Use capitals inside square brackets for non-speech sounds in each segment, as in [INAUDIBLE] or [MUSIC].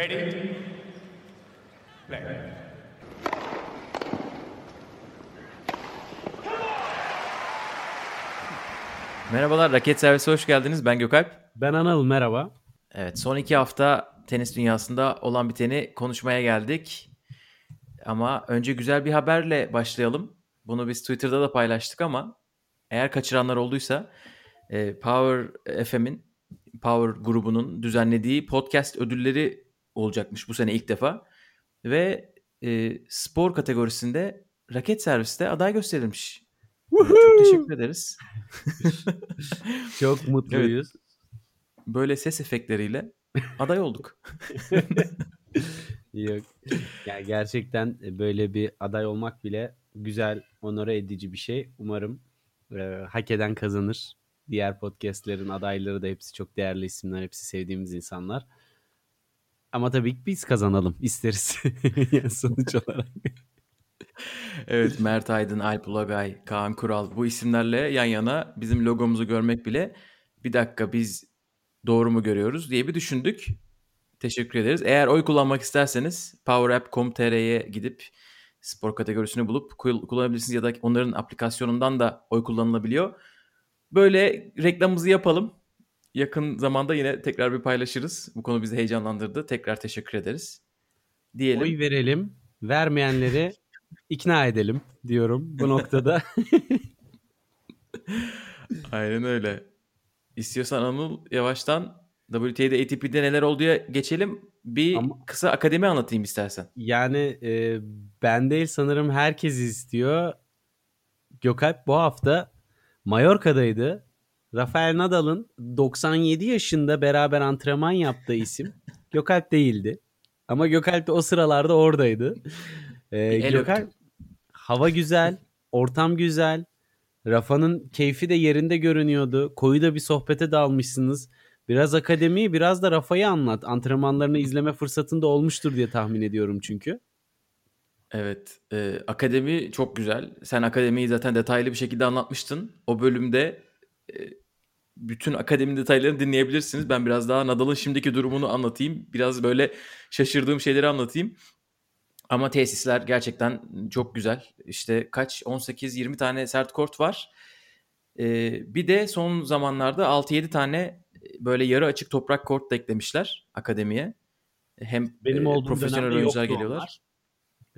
Ready? Play. Merhabalar, Raket Servisi hoş geldiniz. Ben Gökalp. Ben Anıl, merhaba. Evet, son iki hafta tenis dünyasında olan biteni konuşmaya geldik. Ama önce güzel bir haberle başlayalım. Bunu biz Twitter'da da paylaştık ama eğer kaçıranlar olduysa e, Power FM'in, Power grubunun düzenlediği podcast ödülleri olacakmış bu sene ilk defa. Ve e, spor kategorisinde raket serviste aday gösterilmiş. Çok teşekkür ederiz. [LAUGHS] Çok mutluyuz. Böyle ses efektleriyle aday olduk. [LAUGHS] Yok. Yani gerçekten böyle bir aday olmak bile güzel, onore edici bir şey. Umarım e, hak eden kazanır. Diğer podcastlerin adayları da hepsi çok değerli isimler, hepsi sevdiğimiz insanlar. Ama tabii ki biz kazanalım isteriz [LAUGHS] sonuç olarak. evet Mert Aydın, Alp Ulagay, Kaan Kural bu isimlerle yan yana bizim logomuzu görmek bile bir dakika biz doğru mu görüyoruz diye bir düşündük. Teşekkür ederiz. Eğer oy kullanmak isterseniz powerapp.com.tr'ye gidip spor kategorisini bulup kullanabilirsiniz ya da onların aplikasyonundan da oy kullanılabiliyor. Böyle reklamımızı yapalım. Yakın zamanda yine tekrar bir paylaşırız. Bu konu bizi heyecanlandırdı. Tekrar teşekkür ederiz. Diyelim. Oy verelim. Vermeyenleri [LAUGHS] ikna edelim diyorum bu noktada. [LAUGHS] Aynen öyle. İstiyorsan Anıl yavaştan WTA'de ATP'de neler olduğuya geçelim. Bir Ama, kısa akademi anlatayım istersen. Yani e, ben değil sanırım herkes istiyor. Gökalp bu hafta Mallorca'daydı. Rafael Nadal'ın 97 yaşında beraber antrenman yaptığı isim [LAUGHS] Gökalp değildi. Ama Gökalp de o sıralarda oradaydı. Ee, Gökalp hava güzel, ortam güzel. Rafa'nın keyfi de yerinde görünüyordu. Koyu da bir sohbete dalmışsınız. Biraz akademiyi biraz da Rafa'yı anlat. Antrenmanlarını izleme fırsatında olmuştur diye tahmin ediyorum çünkü. Evet. E, akademi çok güzel. Sen akademiyi zaten detaylı bir şekilde anlatmıştın. O bölümde e, bütün akademi detaylarını dinleyebilirsiniz. Ben biraz daha Nadal'ın şimdiki durumunu anlatayım. Biraz böyle şaşırdığım şeyleri anlatayım. Ama tesisler gerçekten çok güzel. İşte kaç 18-20 tane sert kort var. Ee, bir de son zamanlarda 6-7 tane böyle yarı açık toprak kort da eklemişler akademiye. Hem Benim e, profesyonel oyuncular geliyorlar.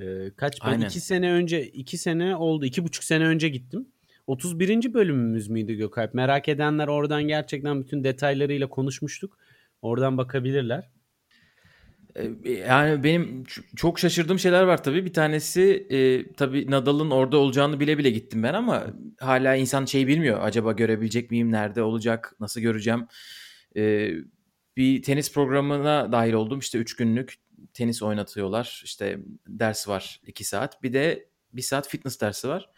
Ee, kaç ben Aynen. iki sene önce iki sene oldu iki buçuk sene önce gittim. 31. bölümümüz müydü Gökalp? Merak edenler oradan gerçekten bütün detaylarıyla konuşmuştuk. Oradan bakabilirler. Ee, yani benim çok şaşırdığım şeyler var tabii. Bir tanesi e, tabii Nadal'ın orada olacağını bile bile gittim ben ama hala insan şey bilmiyor. Acaba görebilecek miyim? Nerede olacak? Nasıl göreceğim? E, bir tenis programına dahil oldum. İşte 3 günlük tenis oynatıyorlar. İşte ders var 2 saat. Bir de 1 saat fitness dersi var.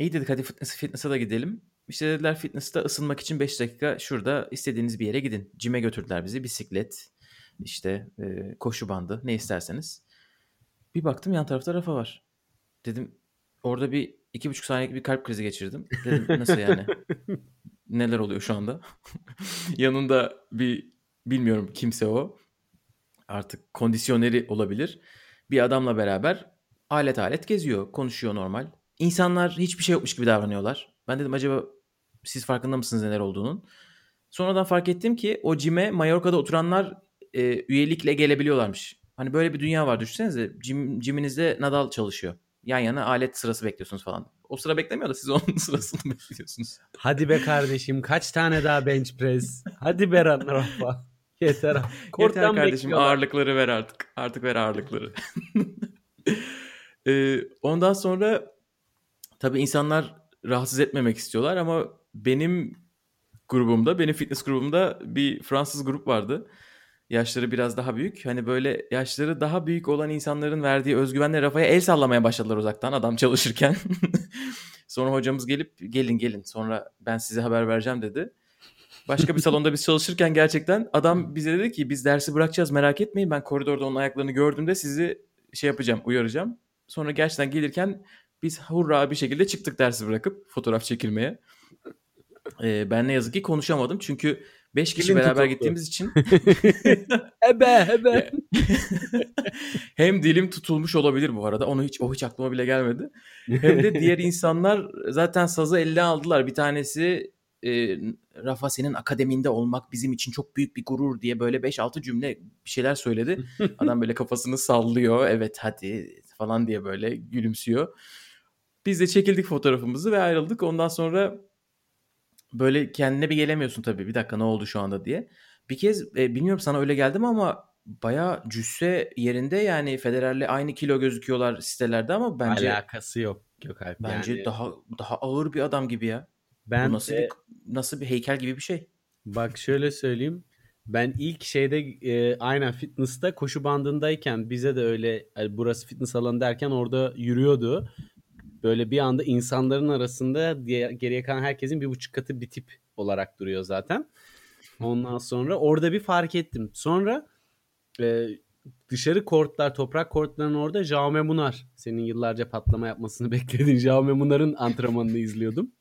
İyi dedik hadi fitness, fitness'a da gidelim. İşte dediler fitness'ta ısınmak için 5 dakika şurada istediğiniz bir yere gidin. Cime götürdüler bizi. Bisiklet, işte e, koşu bandı ne isterseniz. Bir baktım yan tarafta Rafa var. Dedim orada bir iki buçuk saniyelik bir kalp krizi geçirdim. Dedim nasıl yani? [LAUGHS] Neler oluyor şu anda? [LAUGHS] Yanında bir bilmiyorum kimse o. Artık kondisyoneri olabilir. Bir adamla beraber alet alet geziyor. Konuşuyor normal. İnsanlar hiçbir şey yokmuş gibi davranıyorlar. Ben dedim acaba siz farkında mısınız neler olduğunun? Sonradan fark ettim ki o cime Mallorca'da oturanlar e, üyelikle gelebiliyorlarmış. Hani böyle bir dünya var düşünsenize. Jim, jiminizde Nadal çalışıyor. Yan yana alet sırası bekliyorsunuz falan. O sıra beklemiyor da siz onun [LAUGHS] sırasını bekliyorsunuz. Hadi be kardeşim kaç tane daha bench press? Hadi be Rafa. [LAUGHS] Yeter. Korttan Yeter kardeşim ağırlıkları ver artık. Artık ver ağırlıkları. ee, [LAUGHS] ondan sonra tabii insanlar rahatsız etmemek istiyorlar ama benim grubumda, benim fitness grubumda bir Fransız grup vardı yaşları biraz daha büyük. Hani böyle yaşları daha büyük olan insanların verdiği özgüvenle Rafa'ya el sallamaya başladılar uzaktan adam çalışırken. [LAUGHS] sonra hocamız gelip gelin gelin sonra ben size haber vereceğim dedi. Başka bir salonda biz çalışırken gerçekten adam bize dedi ki biz dersi bırakacağız merak etmeyin. Ben koridorda onun ayaklarını gördüğümde sizi şey yapacağım uyaracağım. Sonra gerçekten gelirken biz hurra bir şekilde çıktık dersi bırakıp fotoğraf çekilmeye. Ee, ben ne yazık ki konuşamadım çünkü Beş kişi Dilin beraber tutuldu. gittiğimiz için [LAUGHS] Ebe ebe. [LAUGHS] hem dilim tutulmuş olabilir bu arada. Onu hiç o hiç aklıma bile gelmedi. Hem de diğer [LAUGHS] insanlar zaten sazı eline aldılar. Bir tanesi e, Rafa senin akademinde olmak bizim için çok büyük bir gurur diye böyle 5-6 cümle bir şeyler söyledi. Adam böyle kafasını sallıyor. Evet hadi falan diye böyle gülümsüyor. Biz de çekildik fotoğrafımızı ve ayrıldık. Ondan sonra böyle kendine bir gelemiyorsun tabii. Bir dakika ne oldu şu anda diye. Bir kez e, bilmiyorum sana öyle geldi mi ama bayağı cüsse yerinde yani Federer'le aynı kilo gözüküyorlar sitelerde ama bence Alakası yok Gökalp. bence yani. daha daha ağır bir adam gibi ya. ben Bu nasıl de- bir nasıl bir heykel gibi bir şey. Bak şöyle söyleyeyim. Ben ilk şeyde e, aynen fitness'ta koşu bandındayken bize de öyle hani burası fitness alanı derken orada yürüyordu. Böyle bir anda insanların arasında geriye kalan herkesin bir buçuk katı bir tip olarak duruyor zaten. Ondan sonra orada bir fark ettim. Sonra e, dışarı kortlar, toprak kortların orada Jaume Munar. Senin yıllarca patlama yapmasını [LAUGHS] beklediğin Jaume Munar'ın antrenmanını izliyordum.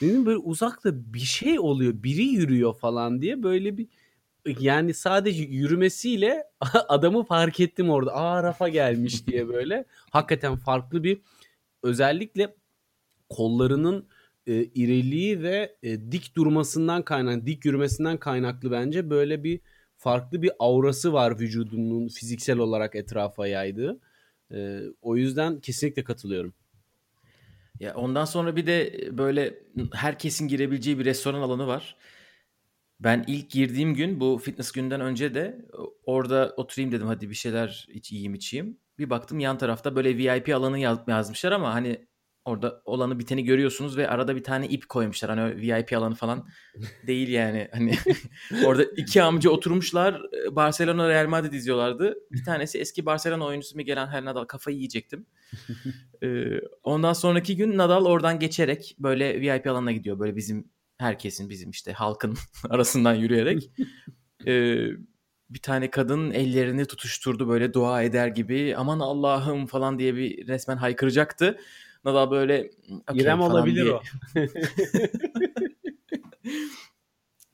Dedim böyle uzakta bir şey oluyor. Biri yürüyor falan diye böyle bir yani sadece yürümesiyle [LAUGHS] adamı fark ettim orada. Aa Rafa gelmiş diye böyle. Hakikaten farklı bir özellikle kollarının e, iriliği ve e, dik durmasından kaynaklı, dik yürümesinden kaynaklı bence böyle bir farklı bir aurası var vücudunun fiziksel olarak etrafa yaydığı. E, o yüzden kesinlikle katılıyorum. Ya ondan sonra bir de böyle herkesin girebileceği bir restoran alanı var. Ben ilk girdiğim gün bu fitness günden önce de orada oturayım dedim hadi bir şeyler iç, yiyeyim içeyim. Bir baktım yan tarafta böyle VIP alanı yaz- yazmışlar ama hani orada olanı biteni görüyorsunuz ve arada bir tane ip koymuşlar. Hani VIP alanı falan [LAUGHS] değil yani. Hani [LAUGHS] orada iki amca oturmuşlar Barcelona Real Madrid izliyorlardı. Bir tanesi eski Barcelona oyuncusu Miguel Angel Nadal kafayı yiyecektim. Ee, [LAUGHS] ondan sonraki gün Nadal oradan geçerek böyle VIP alanına gidiyor. Böyle bizim herkesin bizim işte halkın arasından yürüyerek. Ee, bir tane kadın ellerini tutuşturdu böyle dua eder gibi aman Allah'ım falan diye bir resmen haykıracaktı. Nadal böyle "Okey" İrem falan olabilir diye- o. [LAUGHS]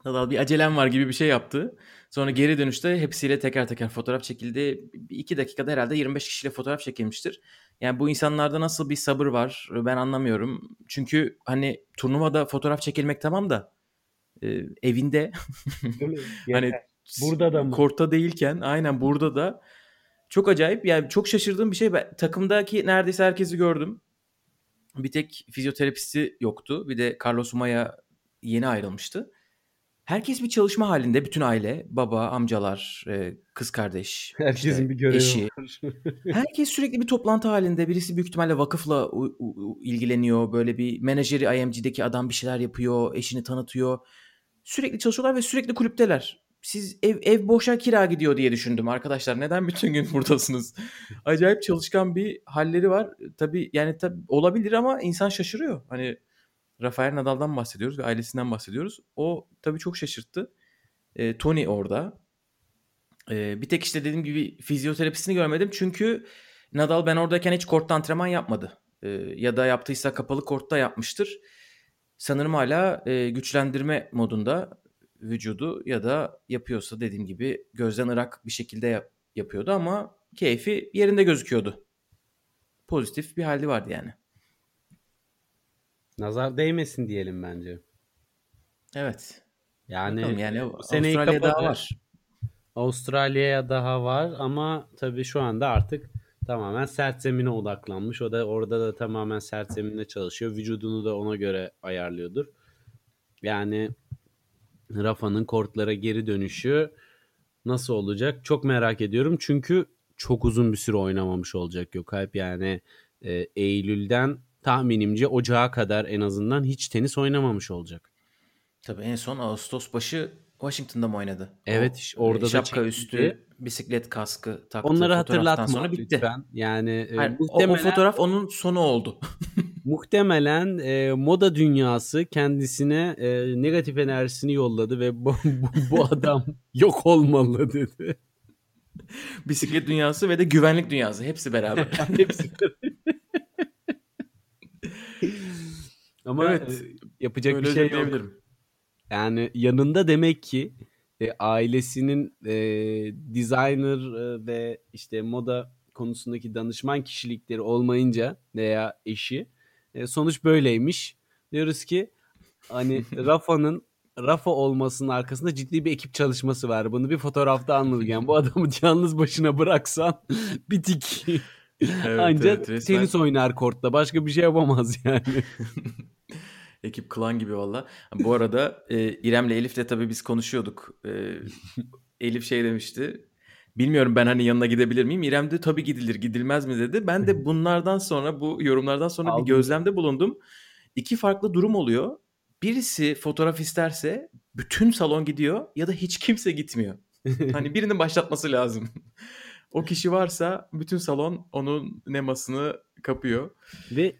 Nadal bir acelem var gibi bir şey yaptı. Sonra geri dönüşte hepsiyle teker teker fotoğraf çekildi. Bir iki dakikada herhalde 25 kişiyle fotoğraf çekilmiştir. Yani bu insanlarda nasıl bir sabır var ben anlamıyorum. Çünkü hani turnuvada fotoğraf çekilmek tamam da e, evinde [LAUGHS] hani Burada da mı? korta değilken aynen burada da çok acayip yani çok şaşırdığım bir şey. Ben, takımdaki neredeyse herkesi gördüm. Bir tek fizyoterapisti yoktu. Bir de Carlos Maya yeni ayrılmıştı. Herkes bir çalışma halinde. Bütün aile, baba, amcalar, e, kız kardeş, [LAUGHS] Herkesin işte bir görevi eşi. var. [LAUGHS] Herkes sürekli bir toplantı halinde. Birisi büyük ihtimalle vakıfla u- u- ilgileniyor. Böyle bir menajeri IMG'deki adam bir şeyler yapıyor. Eşini tanıtıyor. Sürekli çalışıyorlar ve sürekli kulüpteler. Siz ev, ev boşa kira gidiyor diye düşündüm arkadaşlar. Neden bütün gün buradasınız? [LAUGHS] Acayip çalışkan bir halleri var. Tabii yani tabii olabilir ama insan şaşırıyor. Hani Rafael Nadal'dan bahsediyoruz ve ailesinden bahsediyoruz. O tabii çok şaşırttı. E, Tony orada. E, bir tek işte dediğim gibi fizyoterapisini görmedim. Çünkü Nadal ben oradayken hiç kortta antrenman yapmadı. E, ya da yaptıysa kapalı kortta yapmıştır. Sanırım hala e, güçlendirme modunda vücudu ya da yapıyorsa dediğim gibi gözden ırak bir şekilde yap- yapıyordu ama keyfi yerinde gözüküyordu. Pozitif bir hali vardı yani. Nazar değmesin diyelim bence. Evet. Yani, Bakalım yani bu seneyi Avustralya daha var. Avustralya'ya daha var ama tabii şu anda artık tamamen sert zemine odaklanmış. O da orada da tamamen sert zeminde çalışıyor. Vücudunu da ona göre ayarlıyordur. Yani Rafa'nın kortlara geri dönüşü nasıl olacak? Çok merak ediyorum. Çünkü çok uzun bir süre oynamamış olacak Gökalp. Yani e, Eylül'den tahminimce Ocağa kadar en azından hiç tenis oynamamış olacak. Tabii en son Ağustos başı Washington'da mı oynadı? Evet, O, orada da şapka üstü bisiklet kaskı taktı. Onları hatırlatma sonra bitti. lütfen. Yani e, Hayır, o- o, muhtemelen, fotoğraf onun sonu oldu. [LAUGHS] muhtemelen e, moda dünyası kendisine e, negatif enerjisini yolladı ve bu, bu, bu [LAUGHS] adam yok olmalı dedi. Bisiklet dünyası ve de güvenlik dünyası hepsi beraber. [LAUGHS] Hepsi. Ama Evet, e, yapacak bir şey yok. Yani yanında demek ki e, ailesinin e, designer e, ve işte moda konusundaki danışman kişilikleri olmayınca veya eşi e, sonuç böyleymiş. Diyoruz ki hani [LAUGHS] Rafa'nın Rafa olmasının arkasında ciddi bir ekip çalışması var. Bunu bir fotoğrafta anladık. Yani bu adamı [LAUGHS] yalnız başına bıraksan [LAUGHS] bitik. Evet, Ancak evet, resmen tenis oynar kortta. Başka bir şey yapamaz yani. Ekip klan gibi valla. Bu arada e, İrem'le Elif'le tabii biz konuşuyorduk. E, [LAUGHS] Elif şey demişti. Bilmiyorum ben hani yanına gidebilir miyim? İrem de tabii gidilir gidilmez mi dedi. Ben de bunlardan sonra bu yorumlardan sonra Aldım. bir gözlemde bulundum. İki farklı durum oluyor. Birisi fotoğraf isterse bütün salon gidiyor ya da hiç kimse gitmiyor. [LAUGHS] Hani birinin başlatması lazım. o kişi varsa bütün salon onun nemasını kapıyor. Ve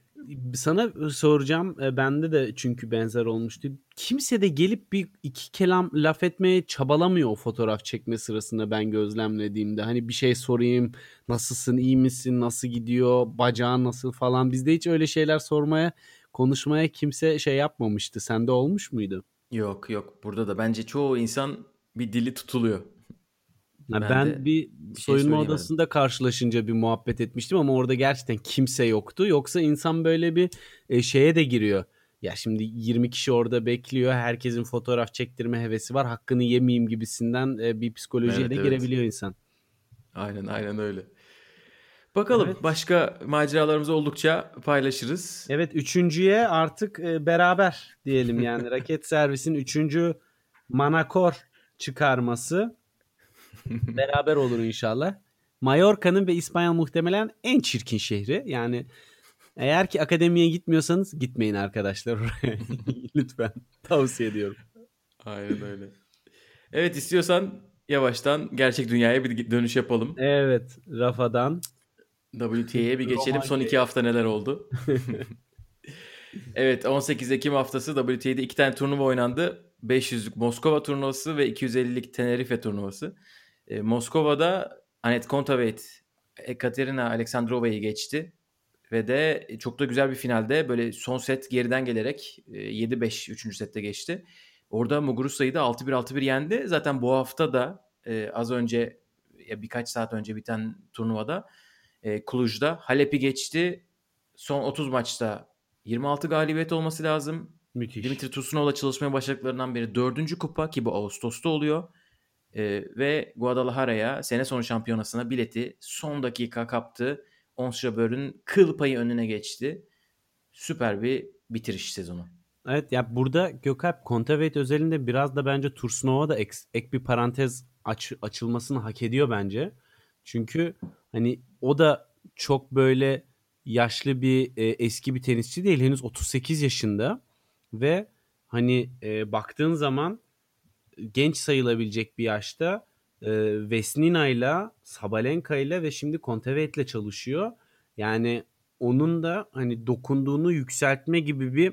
sana soracağım e, bende de çünkü benzer olmuştu. Kimse de gelip bir iki kelam laf etmeye çabalamıyor o fotoğraf çekme sırasında ben gözlemlediğimde. Hani bir şey sorayım nasılsın iyi misin nasıl gidiyor bacağın nasıl falan. Bizde hiç öyle şeyler sormaya konuşmaya kimse şey yapmamıştı. Sende olmuş muydu? Yok yok burada da bence çoğu insan bir dili tutuluyor. Ha, Ben ben, de bir şey soyunma odasında karşılaşınca bir muhabbet etmiştim ama orada gerçekten kimse yoktu. Yoksa insan böyle bir e, şeye de giriyor. Ya şimdi 20 kişi orada bekliyor. Herkesin fotoğraf çektirme hevesi var. Hakkını yemeyeyim gibisinden e, bir psikolojiye Evet, de evet. girebiliyor insan. Aynen aynen öyle. Bakalım Evet. başka maceralarımızı oldukça paylaşırız. Evet üçüncüye artık e, beraber diyelim yani [LAUGHS] raket servisin üçüncü Manakor çıkarması [LAUGHS] beraber olur inşallah. Mallorca'nın ve İspanya muhtemelen en çirkin şehri. Yani eğer ki akademiye gitmiyorsanız gitmeyin arkadaşlar oraya. [LAUGHS] Lütfen tavsiye ediyorum. Aynen öyle. Evet istiyorsan yavaştan gerçek dünyaya bir dönüş yapalım. Evet Rafa'dan. WTA'ye bir geçelim. Son iki hafta neler oldu? [LAUGHS] evet 18 Ekim haftası WTA'de iki tane turnuva oynandı. 500'lük Moskova turnuvası ve 250'lik Tenerife turnuvası. E, Moskova'da Anet Kontaveit Ekaterina Aleksandrova'yı geçti. Ve de çok da güzel bir finalde böyle son set geriden gelerek e, 7-5 3. sette geçti. Orada Muguruza'yı da 6-1 6-1 yendi. Zaten bu hafta da e, az önce ya birkaç saat önce biten turnuvada e, Cluj'da Halep'i geçti. Son 30 maçta 26 galibiyet olması lazım. Müthiş. Dimitri Tursunov'la çalışmaya başladıklarından beri dördüncü kupa ki bu Ağustos'ta oluyor. E, ve Guadalajara'ya sene sonu şampiyonasına bileti son dakika kaptı. Ons Jabeur'ün kıl payı önüne geçti. Süper bir bitiriş sezonu. Evet ya burada Gökalp Kontaveit özelinde biraz da bence Tursunova da ek, ek bir parantez aç, açılmasını hak ediyor bence. Çünkü hani o da çok böyle yaşlı bir e, eski bir tenisçi değil. Henüz 38 yaşında ve hani e, baktığın zaman genç sayılabilecek bir yaşta e, Vesnina ile Sabalenka ile ve şimdi Kontaveit ile çalışıyor. Yani onun da hani dokunduğunu yükseltme gibi bir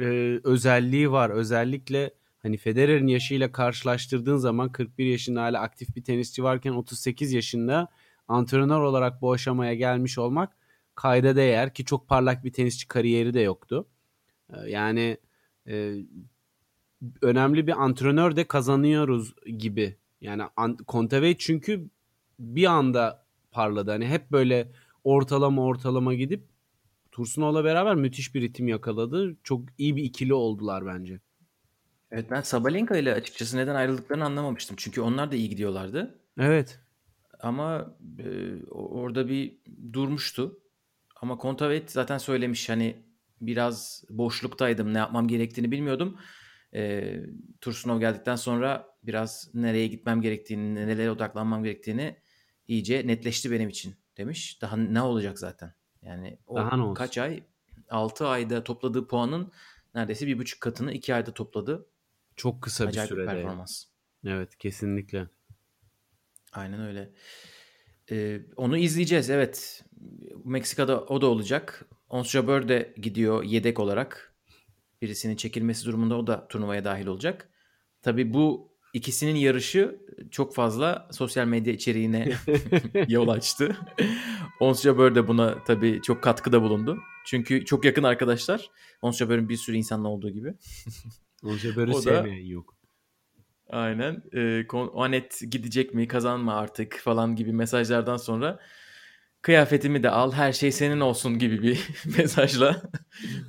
e, özelliği var. Özellikle hani Federer'in yaşıyla karşılaştırdığın zaman 41 yaşında hala aktif bir tenisçi varken 38 yaşında antrenör olarak bu aşamaya gelmiş olmak kayda değer ki çok parlak bir tenisçi kariyeri de yoktu. E, yani e, önemli bir antrenör de kazanıyoruz gibi. Yani Kontaveit çünkü bir anda parladı. Hani hep böyle ortalama ortalama gidip Tursunov'la beraber müthiş bir ritim yakaladı. Çok iyi bir ikili oldular bence. Evet ben Sabalenka ile açıkçası neden ayrıldıklarını anlamamıştım. Çünkü onlar da iyi gidiyorlardı. Evet. Ama e, orada bir durmuştu. Ama Kontaveit zaten söylemiş hani biraz boşluktaydım. Ne yapmam gerektiğini bilmiyordum. E, Tursunov geldikten sonra biraz nereye gitmem gerektiğini, nerelere odaklanmam gerektiğini iyice netleşti benim için demiş. Daha ne olacak zaten? Yani o Daha ne olsun? kaç ay? 6 ayda topladığı puanın neredeyse bir buçuk katını 2 ayda topladı. Çok kısa bir Acayip bir sürede. performans. Evet kesinlikle. Aynen öyle. Ee, onu izleyeceğiz evet. Meksika'da o da olacak. Ons Jabeur de gidiyor yedek olarak. Birisinin çekilmesi durumunda o da turnuvaya dahil olacak. Tabii bu ikisinin yarışı çok fazla sosyal medya içeriğine [LAUGHS] yol açtı. Ons Jabeur de buna tabii çok katkıda bulundu. Çünkü çok yakın arkadaşlar. Ons Jabeur'ün bir sürü insanla olduğu gibi. O Jabber'ı [LAUGHS] O da- sevmeyen yok. Aynen. E, kon- Anet gidecek mi kazanma artık falan gibi mesajlardan sonra kıyafetimi de al her şey senin olsun gibi bir [LAUGHS] mesajla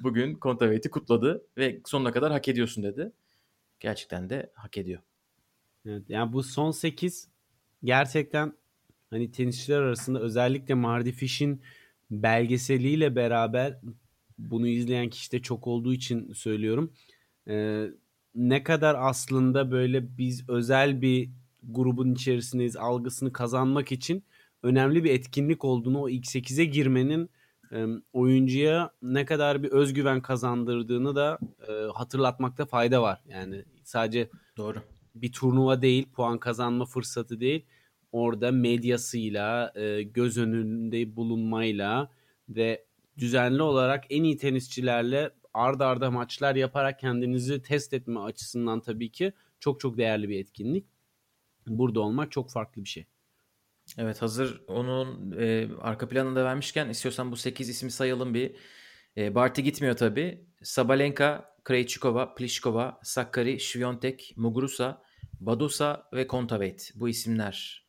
bugün Kontaveit'i kutladı ve sonuna kadar hak ediyorsun dedi. Gerçekten de hak ediyor. Evet, yani bu son 8 gerçekten hani tenisçiler arasında özellikle Mardy Fish'in belgeseliyle beraber bunu izleyen kişi de çok olduğu için söylüyorum. Ee, ne kadar aslında böyle biz özel bir grubun içerisindeyiz algısını kazanmak için önemli bir etkinlik olduğunu o ilk 8'e girmenin e, oyuncuya ne kadar bir özgüven kazandırdığını da e, hatırlatmakta fayda var. Yani sadece Doğru. bir turnuva değil, puan kazanma fırsatı değil. Orada medyasıyla, e, göz önünde bulunmayla ve düzenli olarak en iyi tenisçilerle arda arda maçlar yaparak kendinizi test etme açısından tabii ki çok çok değerli bir etkinlik. Burada olmak çok farklı bir şey. Evet hazır onun e, arka planını da vermişken istiyorsan bu 8 ismi sayalım bir. E, Barty gitmiyor tabi. Sabalenka, Krejcikova, Pliskova, Sakkari, Świątek, Muguruza, Badosa ve Kontaveit. Bu isimler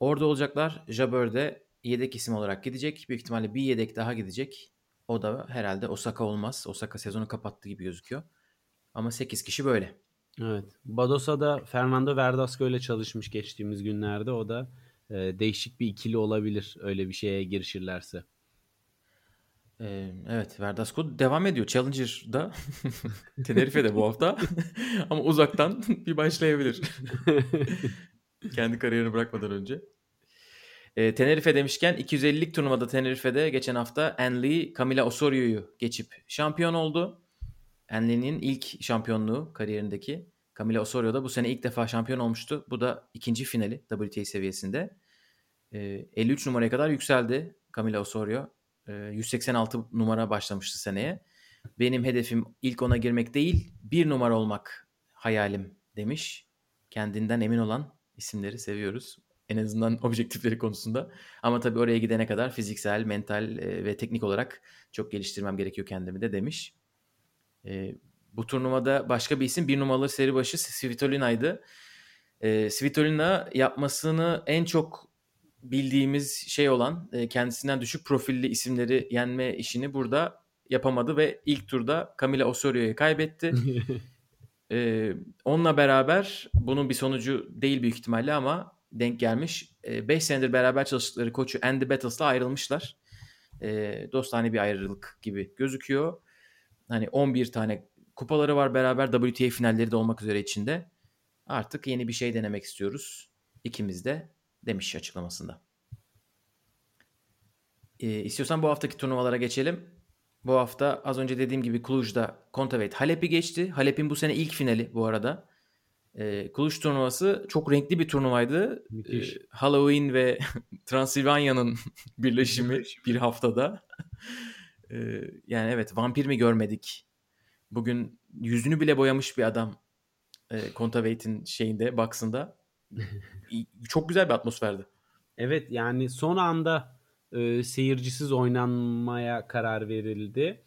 orada olacaklar. Jabeur de yedek isim olarak gidecek. Büyük ihtimalle bir yedek daha gidecek. O da herhalde Osaka olmaz. Osaka sezonu kapattı gibi gözüküyor. Ama 8 kişi böyle. Evet. Badosa'da Fernando Verdasco ile çalışmış geçtiğimiz günlerde. O da e, değişik bir ikili olabilir öyle bir şeye girişirlerse. Ee, evet Verdasco devam ediyor. Challenger'da [LAUGHS] Tenerife'de bu hafta [LAUGHS] ama uzaktan [LAUGHS] bir başlayabilir. Kendi kariyerini bırakmadan önce. Ee, Tenerife demişken 250'lik turnuvada Tenerife'de geçen hafta Enli Camila Osorio'yu geçip şampiyon oldu. Enli'nin ilk şampiyonluğu kariyerindeki. Camila Osorio da bu sene ilk defa şampiyon olmuştu. Bu da ikinci finali WTA seviyesinde. Ee, 53 numaraya kadar yükseldi Camila Osorio. Ee, 186 numara başlamıştı seneye. Benim hedefim ilk ona girmek değil, bir numara olmak hayalim demiş. Kendinden emin olan isimleri seviyoruz. En azından [LAUGHS] objektifleri konusunda. Ama tabii oraya gidene kadar fiziksel, mental e, ve teknik olarak çok geliştirmem gerekiyor kendimi de demiş. E, bu turnuvada başka bir isim bir numaralı seri başı Svitolina'ydı. E, Svitolina yapmasını en çok bildiğimiz şey olan e, kendisinden düşük profilli isimleri yenme işini burada yapamadı ve ilk turda Camila Osorio'yu kaybetti. [LAUGHS] Ee, onunla beraber bunun bir sonucu değil büyük ihtimalle ama denk gelmiş. 5 senedir beraber çalıştıkları koçu Andy Battles'la ayrılmışlar. Ee, dostane bir ayrılık gibi gözüküyor. Hani 11 tane kupaları var beraber WTA finalleri de olmak üzere içinde. Artık yeni bir şey denemek istiyoruz. İkimiz de demiş açıklamasında. Ee, istiyorsan bu haftaki turnuvalara geçelim. Bu hafta az önce dediğim gibi Cluj'da Kontaveit Halep'i geçti. Halep'in bu sene ilk finali bu arada. Ee, Cluj turnuvası çok renkli bir turnuvaydı. Müthiş. Ee, Halloween ve [LAUGHS] Transilvanya'nın [LAUGHS] birleşimi bir haftada. Ee, yani evet vampir mi görmedik? Bugün yüzünü bile boyamış bir adam e, Kontaveit'in şeyinde, box'ında. [LAUGHS] çok güzel bir atmosferdi. Evet yani son anda e, seyircisiz oynanmaya karar verildi.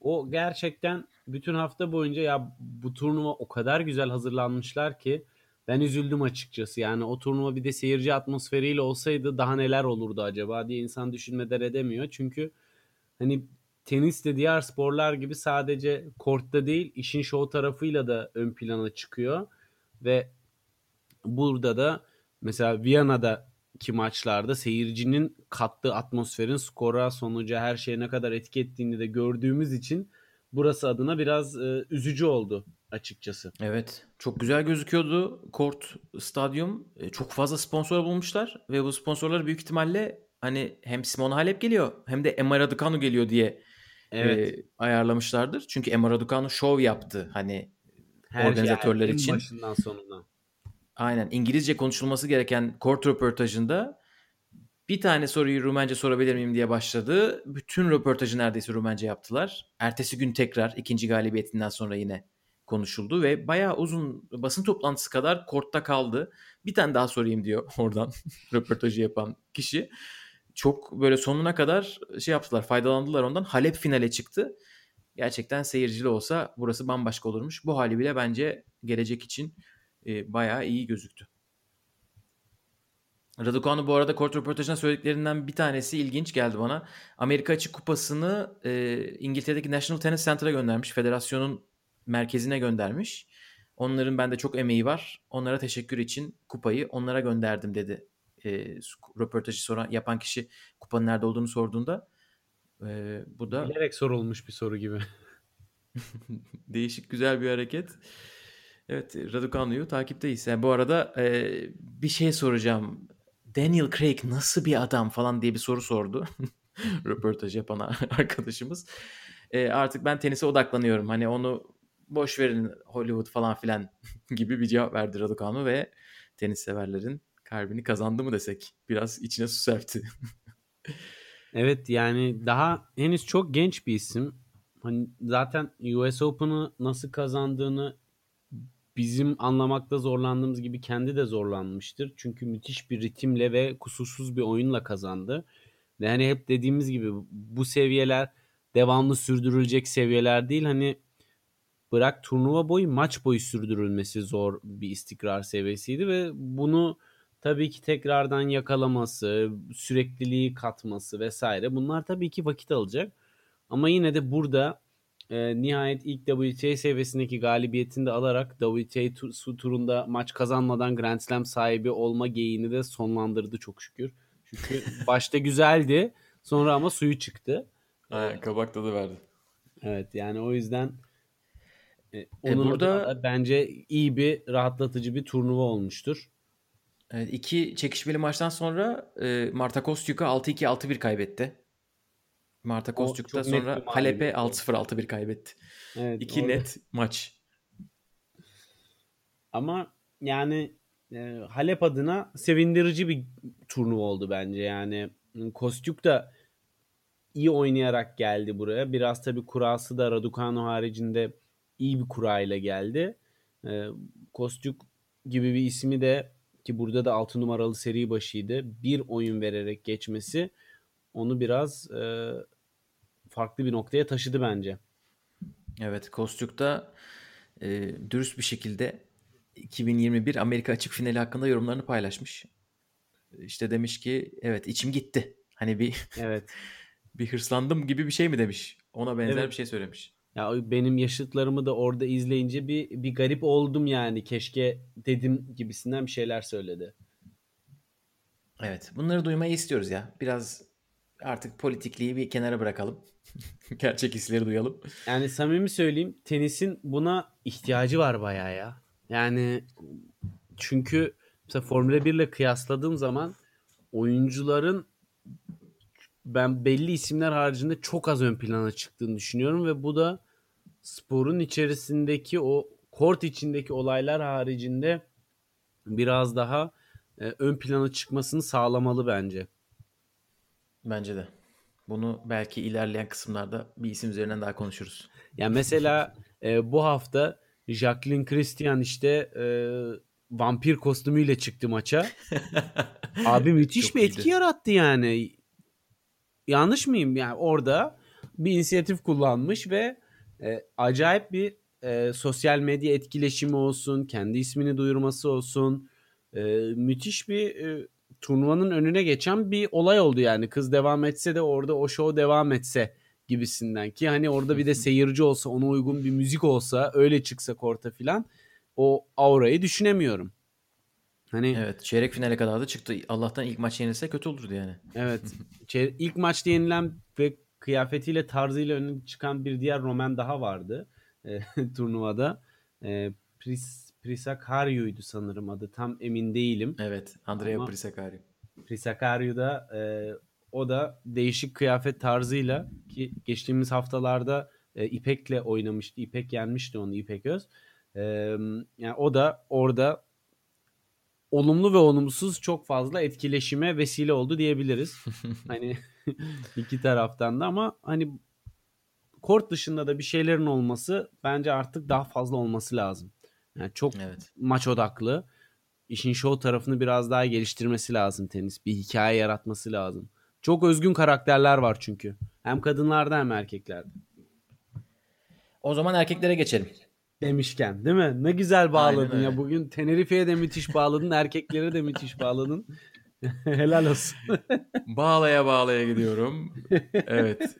O gerçekten bütün hafta boyunca ya bu turnuva o kadar güzel hazırlanmışlar ki ben üzüldüm açıkçası. Yani o turnuva bir de seyirci atmosferiyle olsaydı daha neler olurdu acaba diye insan düşünmeden edemiyor. Çünkü hani tenis de diğer sporlar gibi sadece kortta değil işin show tarafıyla da ön plana çıkıyor ve burada da mesela Viyana'daki maçlarda seyircinin kattığı atmosferin skora, sonuca, her şeye ne kadar etki ettiğini de gördüğümüz için burası adına biraz e, üzücü oldu açıkçası. Evet. Çok güzel gözüküyordu Kort Stadyum. E, Çok fazla sponsor bulmuşlar ve bu sponsorlar büyük ihtimalle hani hem Simona Halep geliyor hem de Emma Raducanu geliyor diye Evet. e, ayarlamışlardır. Çünkü Emma Raducanu şov yaptı hani organizatörler en için. başından sonuna. Aynen İngilizce konuşulması gereken kort röportajında bir tane soruyu Rumence sorabilir miyim diye başladı. Bütün röportajı neredeyse Rumence yaptılar. Ertesi gün tekrar ikinci galibiyetinden sonra yine konuşuldu ve bayağı uzun basın toplantısı kadar kortta kaldı. Bir tane daha sorayım diyor oradan [LAUGHS] röportajı yapan kişi. Çok böyle sonuna kadar şey yaptılar, faydalandılar ondan. Halep finale çıktı. gerçekten seyircili olsa burası bambaşka olurmuş. Bu hali bile bence gelecek için e, bayağı iyi gözüktü. Raducanu bu arada kort röportajına söylediklerinden bir tanesi ilginç geldi bana. Amerika Açık Kupası'nı e, İngiltere'deki National Tennis Center'a göndermiş. Federasyonun merkezine göndermiş. Onların bende çok emeği var. Onlara teşekkür için kupayı onlara gönderdim dedi. E, röportajı soran yapan kişi kupanın nerede olduğunu sorduğunda. E, bu da bilerek sorulmuş bir soru gibi. [LAUGHS] değişik güzel bir hareket. Evet Raducanu'yu takipteyiz. Yani bu arada e, bir şey soracağım. Daniel Craig nasıl bir adam falan diye bir soru sordu. [LAUGHS] Röportaj yapan [LAUGHS] arkadaşımız. E, artık ben tenise odaklanıyorum. Hani onu boş verin Hollywood falan filan gibi bir cevap verdi Raducanu ve tenis severlerin kalbini kazandı mı desek. Biraz içine su serpti. [LAUGHS] evet yani daha henüz çok genç bir isim. Hani zaten US Open'ı nasıl kazandığını bizim anlamakta zorlandığımız gibi kendi de zorlanmıştır. Çünkü müthiş bir ritimle ve kusursuz bir oyunla kazandı. Yani hep dediğimiz gibi bu seviyeler devamlı sürdürülecek seviyeler değil. Hani bırak turnuva boyu maç boyu sürdürülmesi zor bir istikrar seviyesiydi ve bunu tabii ki tekrardan yakalaması, sürekliliği katması vesaire bunlar tabii ki vakit alacak. Ama yine de burada e, nihayet ilk WTA seviyesindeki galibiyetini de alarak WTA tur, turunda maç kazanmadan Grand Slam sahibi olma geyiğini de sonlandırdı çok şükür. Çünkü [LAUGHS] başta güzeldi sonra ama suyu çıktı. Aynen kabak tadı verdi. Evet yani o yüzden e, onun e burada da bence iyi bir rahatlatıcı bir turnuva olmuştur. Evet, iki çekişmeli maçtan sonra e, Marta Kostyuk'a 6-2 6-1 kaybetti. Marta Kostyuk'ta sonra Halep'e 6-0 6-1 kaybetti. Evet, İki orada. net maç. Ama yani e, Halep adına sevindirici bir turnuva oldu bence. Yani Kostyuk da iyi oynayarak geldi buraya. Biraz tabii kurası da Raducanu haricinde iyi bir kurayla geldi. E, Kostyuk gibi bir ismi de ki burada da 6 numaralı seri başıydı. Bir oyun vererek geçmesi onu biraz e, farklı bir noktaya taşıdı bence. Evet Kostyuk'ta e, dürüst bir şekilde 2021 Amerika açık finali hakkında yorumlarını paylaşmış. İşte demiş ki evet içim gitti. Hani bir evet [LAUGHS] bir hırslandım gibi bir şey mi demiş. Ona benzer evet. bir şey söylemiş. Ya benim yaşıtlarımı da orada izleyince bir bir garip oldum yani. Keşke dedim gibisinden bir şeyler söyledi. Evet. Bunları duymayı istiyoruz ya. Biraz artık politikliği bir kenara bırakalım. [LAUGHS] Gerçek hisleri duyalım. Yani samimi söyleyeyim tenisin buna ihtiyacı var bayağı ya. Yani çünkü mesela Formula 1 ile kıyasladığım zaman oyuncuların ben belli isimler haricinde çok az ön plana çıktığını düşünüyorum ve bu da sporun içerisindeki o kort içindeki olaylar haricinde biraz daha e, ön plana çıkmasını sağlamalı bence. Bence de. Bunu belki ilerleyen kısımlarda bir isim üzerinden daha konuşuruz. Ya yani mesela e, bu hafta Jacqueline Christian işte e, vampir kostümüyle çıktı maça. [LAUGHS] Abi müthiş Çok bir etki iyiydi. yarattı yani. Yanlış mıyım? Yani orada bir inisiyatif kullanmış ve e, acayip bir e, sosyal medya etkileşimi olsun, kendi ismini duyurması olsun. E, müthiş bir e, turnuvanın önüne geçen bir olay oldu yani. Kız devam etse de orada o show devam etse gibisinden ki hani orada bir de seyirci olsa ona uygun bir müzik olsa öyle çıksa korta filan o aurayı düşünemiyorum. Hani Evet, çeyrek finale kadar da çıktı. Allah'tan ilk maç yenilse kötü olurdu yani. Evet. [LAUGHS] ilk maçta yenilen ve kıyafetiyle tarzıyla öne çıkan bir diğer Roman daha vardı e, [LAUGHS] turnuvada. E, Pris Prisakaryu'ydu sanırım adı. Tam emin değilim. Evet. Andrea Ama Prisakaryu. Prisakariu da e, o da değişik kıyafet tarzıyla ki geçtiğimiz haftalarda e, İpek'le oynamıştı. İpek yenmişti onu İpek Öz. E, yani o da orada olumlu ve olumsuz çok fazla etkileşime vesile oldu diyebiliriz. [LAUGHS] hani [LAUGHS] iki taraftan da ama hani kort dışında da bir şeylerin olması bence artık daha fazla olması lazım. Yani çok evet. maç odaklı. İşin show tarafını biraz daha geliştirmesi lazım tenis. Bir hikaye yaratması lazım. Çok özgün karakterler var çünkü. Hem kadınlarda hem erkeklerde. O zaman erkeklere geçelim. Demişken değil mi? Ne güzel bağladın ya. Bugün Tenerife'ye de müthiş bağladın. erkeklere de müthiş bağladın. [LAUGHS] Helal olsun. [LAUGHS] Bağlaya bağlaya gidiyorum. Evet. [LAUGHS]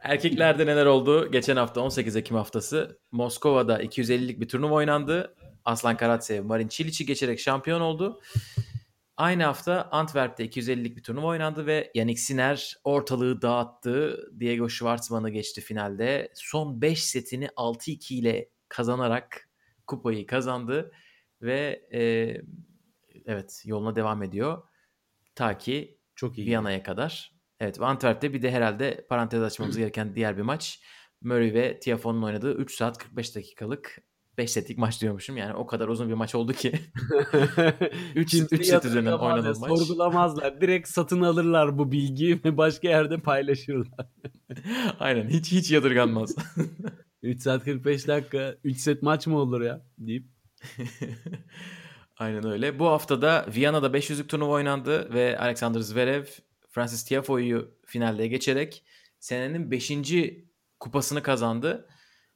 Erkeklerde neler oldu? Geçen hafta 18 Ekim haftası Moskova'da 250'lik bir turnuva oynandı. Aslan Karatsev Marin Çiliç'i geçerek şampiyon oldu. Aynı hafta Antwerp'te 250'lik bir turnuva oynandı ve Yannick Sinner ortalığı dağıttı. Diego Schwartzman'ı geçti finalde. Son 5 setini 6-2 ile kazanarak kupayı kazandı ve e, evet yoluna devam ediyor. Ta ki Çok iyi. Viyana'ya kadar. Evet ve Antwerp'te bir de herhalde parantez açmamız [CLEARS THROAT] gereken diğer bir maç. Murray ve Tiafoe'nun oynadığı 3 saat 45 dakikalık 5 setlik maç diyormuşum. Yani o kadar uzun bir maç oldu ki. [LAUGHS] 3 Kimse 3 set üzerinden oynanan maç. Sorgulamazlar. Direkt satın alırlar bu bilgiyi ve başka yerde paylaşırlar. [LAUGHS] Aynen hiç hiç yadırganmaz. [LAUGHS] 3 saat 45 dakika 3 set maç mı olur ya deyip. Aynen öyle. Bu hafta da Viyana'da 500'lük turnuva oynandı ve Alexander Zverev Francis Tiafoe'yu finalde geçerek senenin 5. kupasını kazandı.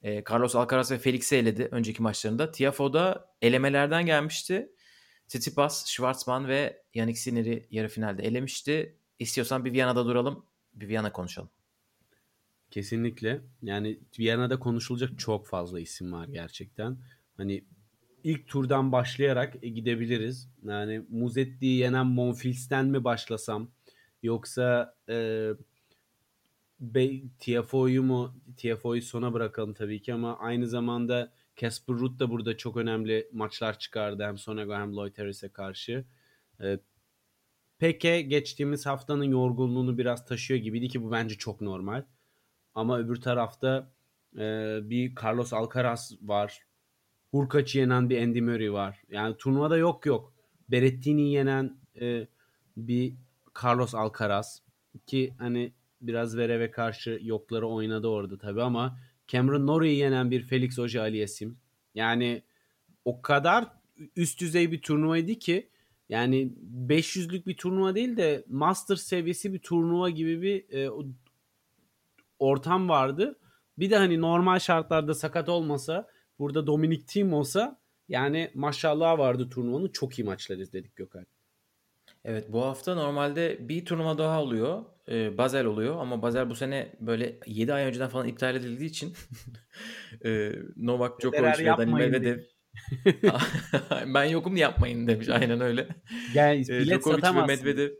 Ee, Carlos Alcaraz ve Felix'i eledi önceki maçlarında. Tiafoe da elemelerden gelmişti. Tsitsipas, Schwartzman ve Yannick Sinner'i yarı finalde elemişti. İstiyorsan bir Viyana'da duralım, bir Viyana konuşalım. Kesinlikle. Yani Viyana'da konuşulacak çok fazla isim var gerçekten. Hani ilk turdan başlayarak e, gidebiliriz. Yani Muzetti'yi yenen Monfils'ten mi başlasam yoksa e, Be- Tiafoe'yu mu Tiafoe'yu sona bırakalım tabii ki ama aynı zamanda Casper Ruud da burada çok önemli maçlar çıkardı hem Sonego hem Lloyd Harris'e karşı. E, Peke geçtiğimiz haftanın yorgunluğunu biraz taşıyor gibiydi ki bu bence çok normal. Ama öbür tarafta e, bir Carlos Alcaraz var. Hurkaç'ı yenen bir Andy Murray var. Yani turnuvada yok yok. Berrettini'yi yenen e, bir Carlos Alcaraz ki hani biraz Verev'e karşı yokları oynadı orada tabii ama Cameron Norrie'yi yenen bir Felix Auger Aliassime. Yani o kadar üst düzey bir turnuvaydı ki yani 500'lük bir turnuva değil de master seviyesi bir turnuva gibi bir e, ortam vardı. Bir de hani normal şartlarda sakat olmasa burada Dominic Thiem olsa yani maşallah vardı turnuvanın. Çok iyi maçlar izledik Gökhan. Evet bu hafta normalde bir turnuva daha oluyor. Ee, Basel oluyor ama Basel bu sene böyle 7 ay önceden falan iptal edildiği için [LAUGHS] e, Novak Djokovic ve yapmayın Medvedev [LAUGHS] ben yokum yapmayın demiş aynen öyle. Yani bilet Djokovic ve. Medvedev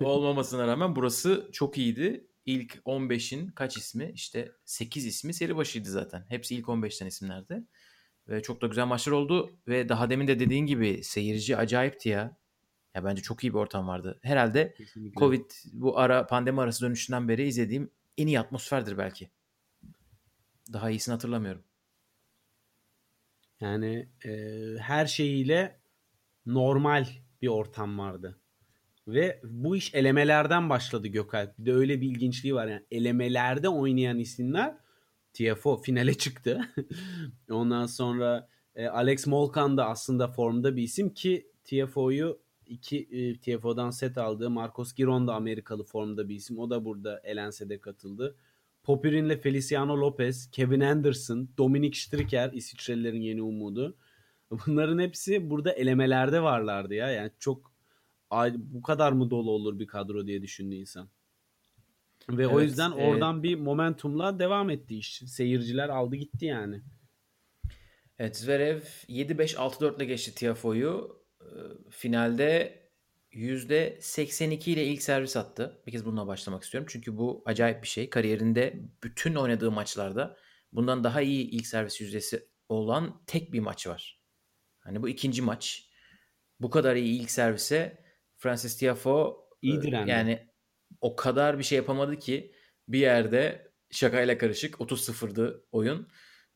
olmamasına rağmen burası çok iyiydi. İlk 15'in kaç ismi? İşte 8 ismi seri başıydı zaten. Hepsi ilk 15'ten isimlerdi. Ve çok da güzel maçlar oldu. Ve daha demin de dediğin gibi seyirci acayipti ya. Ya bence çok iyi bir ortam vardı. Herhalde Kesinlikle. Covid bu ara pandemi arası dönüşünden beri izlediğim en iyi atmosferdir belki. Daha iyisini hatırlamıyorum. Yani e, her şeyiyle normal bir ortam vardı. Ve bu iş elemelerden başladı Gökalp. Bir de öyle bir ilginçliği var. Yani elemelerde oynayan isimler TFO finale çıktı. [LAUGHS] Ondan sonra e, Alex Molkan da aslında formda bir isim ki TFO'yu iki e, TFO'dan set aldığı Marcos Giron da Amerikalı formda bir isim. O da burada elense de katıldı. Popirin'le Feliciano Lopez, Kevin Anderson, Dominic Stricker İsviçrelilerin yeni umudu. Bunların hepsi burada elemelerde varlardı ya. Yani çok bu kadar mı dolu olur bir kadro diye düşündü insan. Ve o Evet, yüzden e- oradan bir momentumla devam etti iş. Seyirciler aldı gitti yani. Evet Zverev 7-5-6-4 ile geçti Tiafoe'yu. Ee, Finalde %82 ile ilk servis attı. Bir kez bununla başlamak istiyorum. Çünkü bu acayip bir şey. Kariyerinde bütün oynadığı maçlarda bundan daha iyi ilk servis yüzdesi olan tek bir maç var. Hani bu ikinci maç. Bu kadar iyi ilk servise Francis Tiafoe İyi e, direndi. yani o kadar bir şey yapamadı ki bir yerde şakayla karışık 30-0'dı oyun.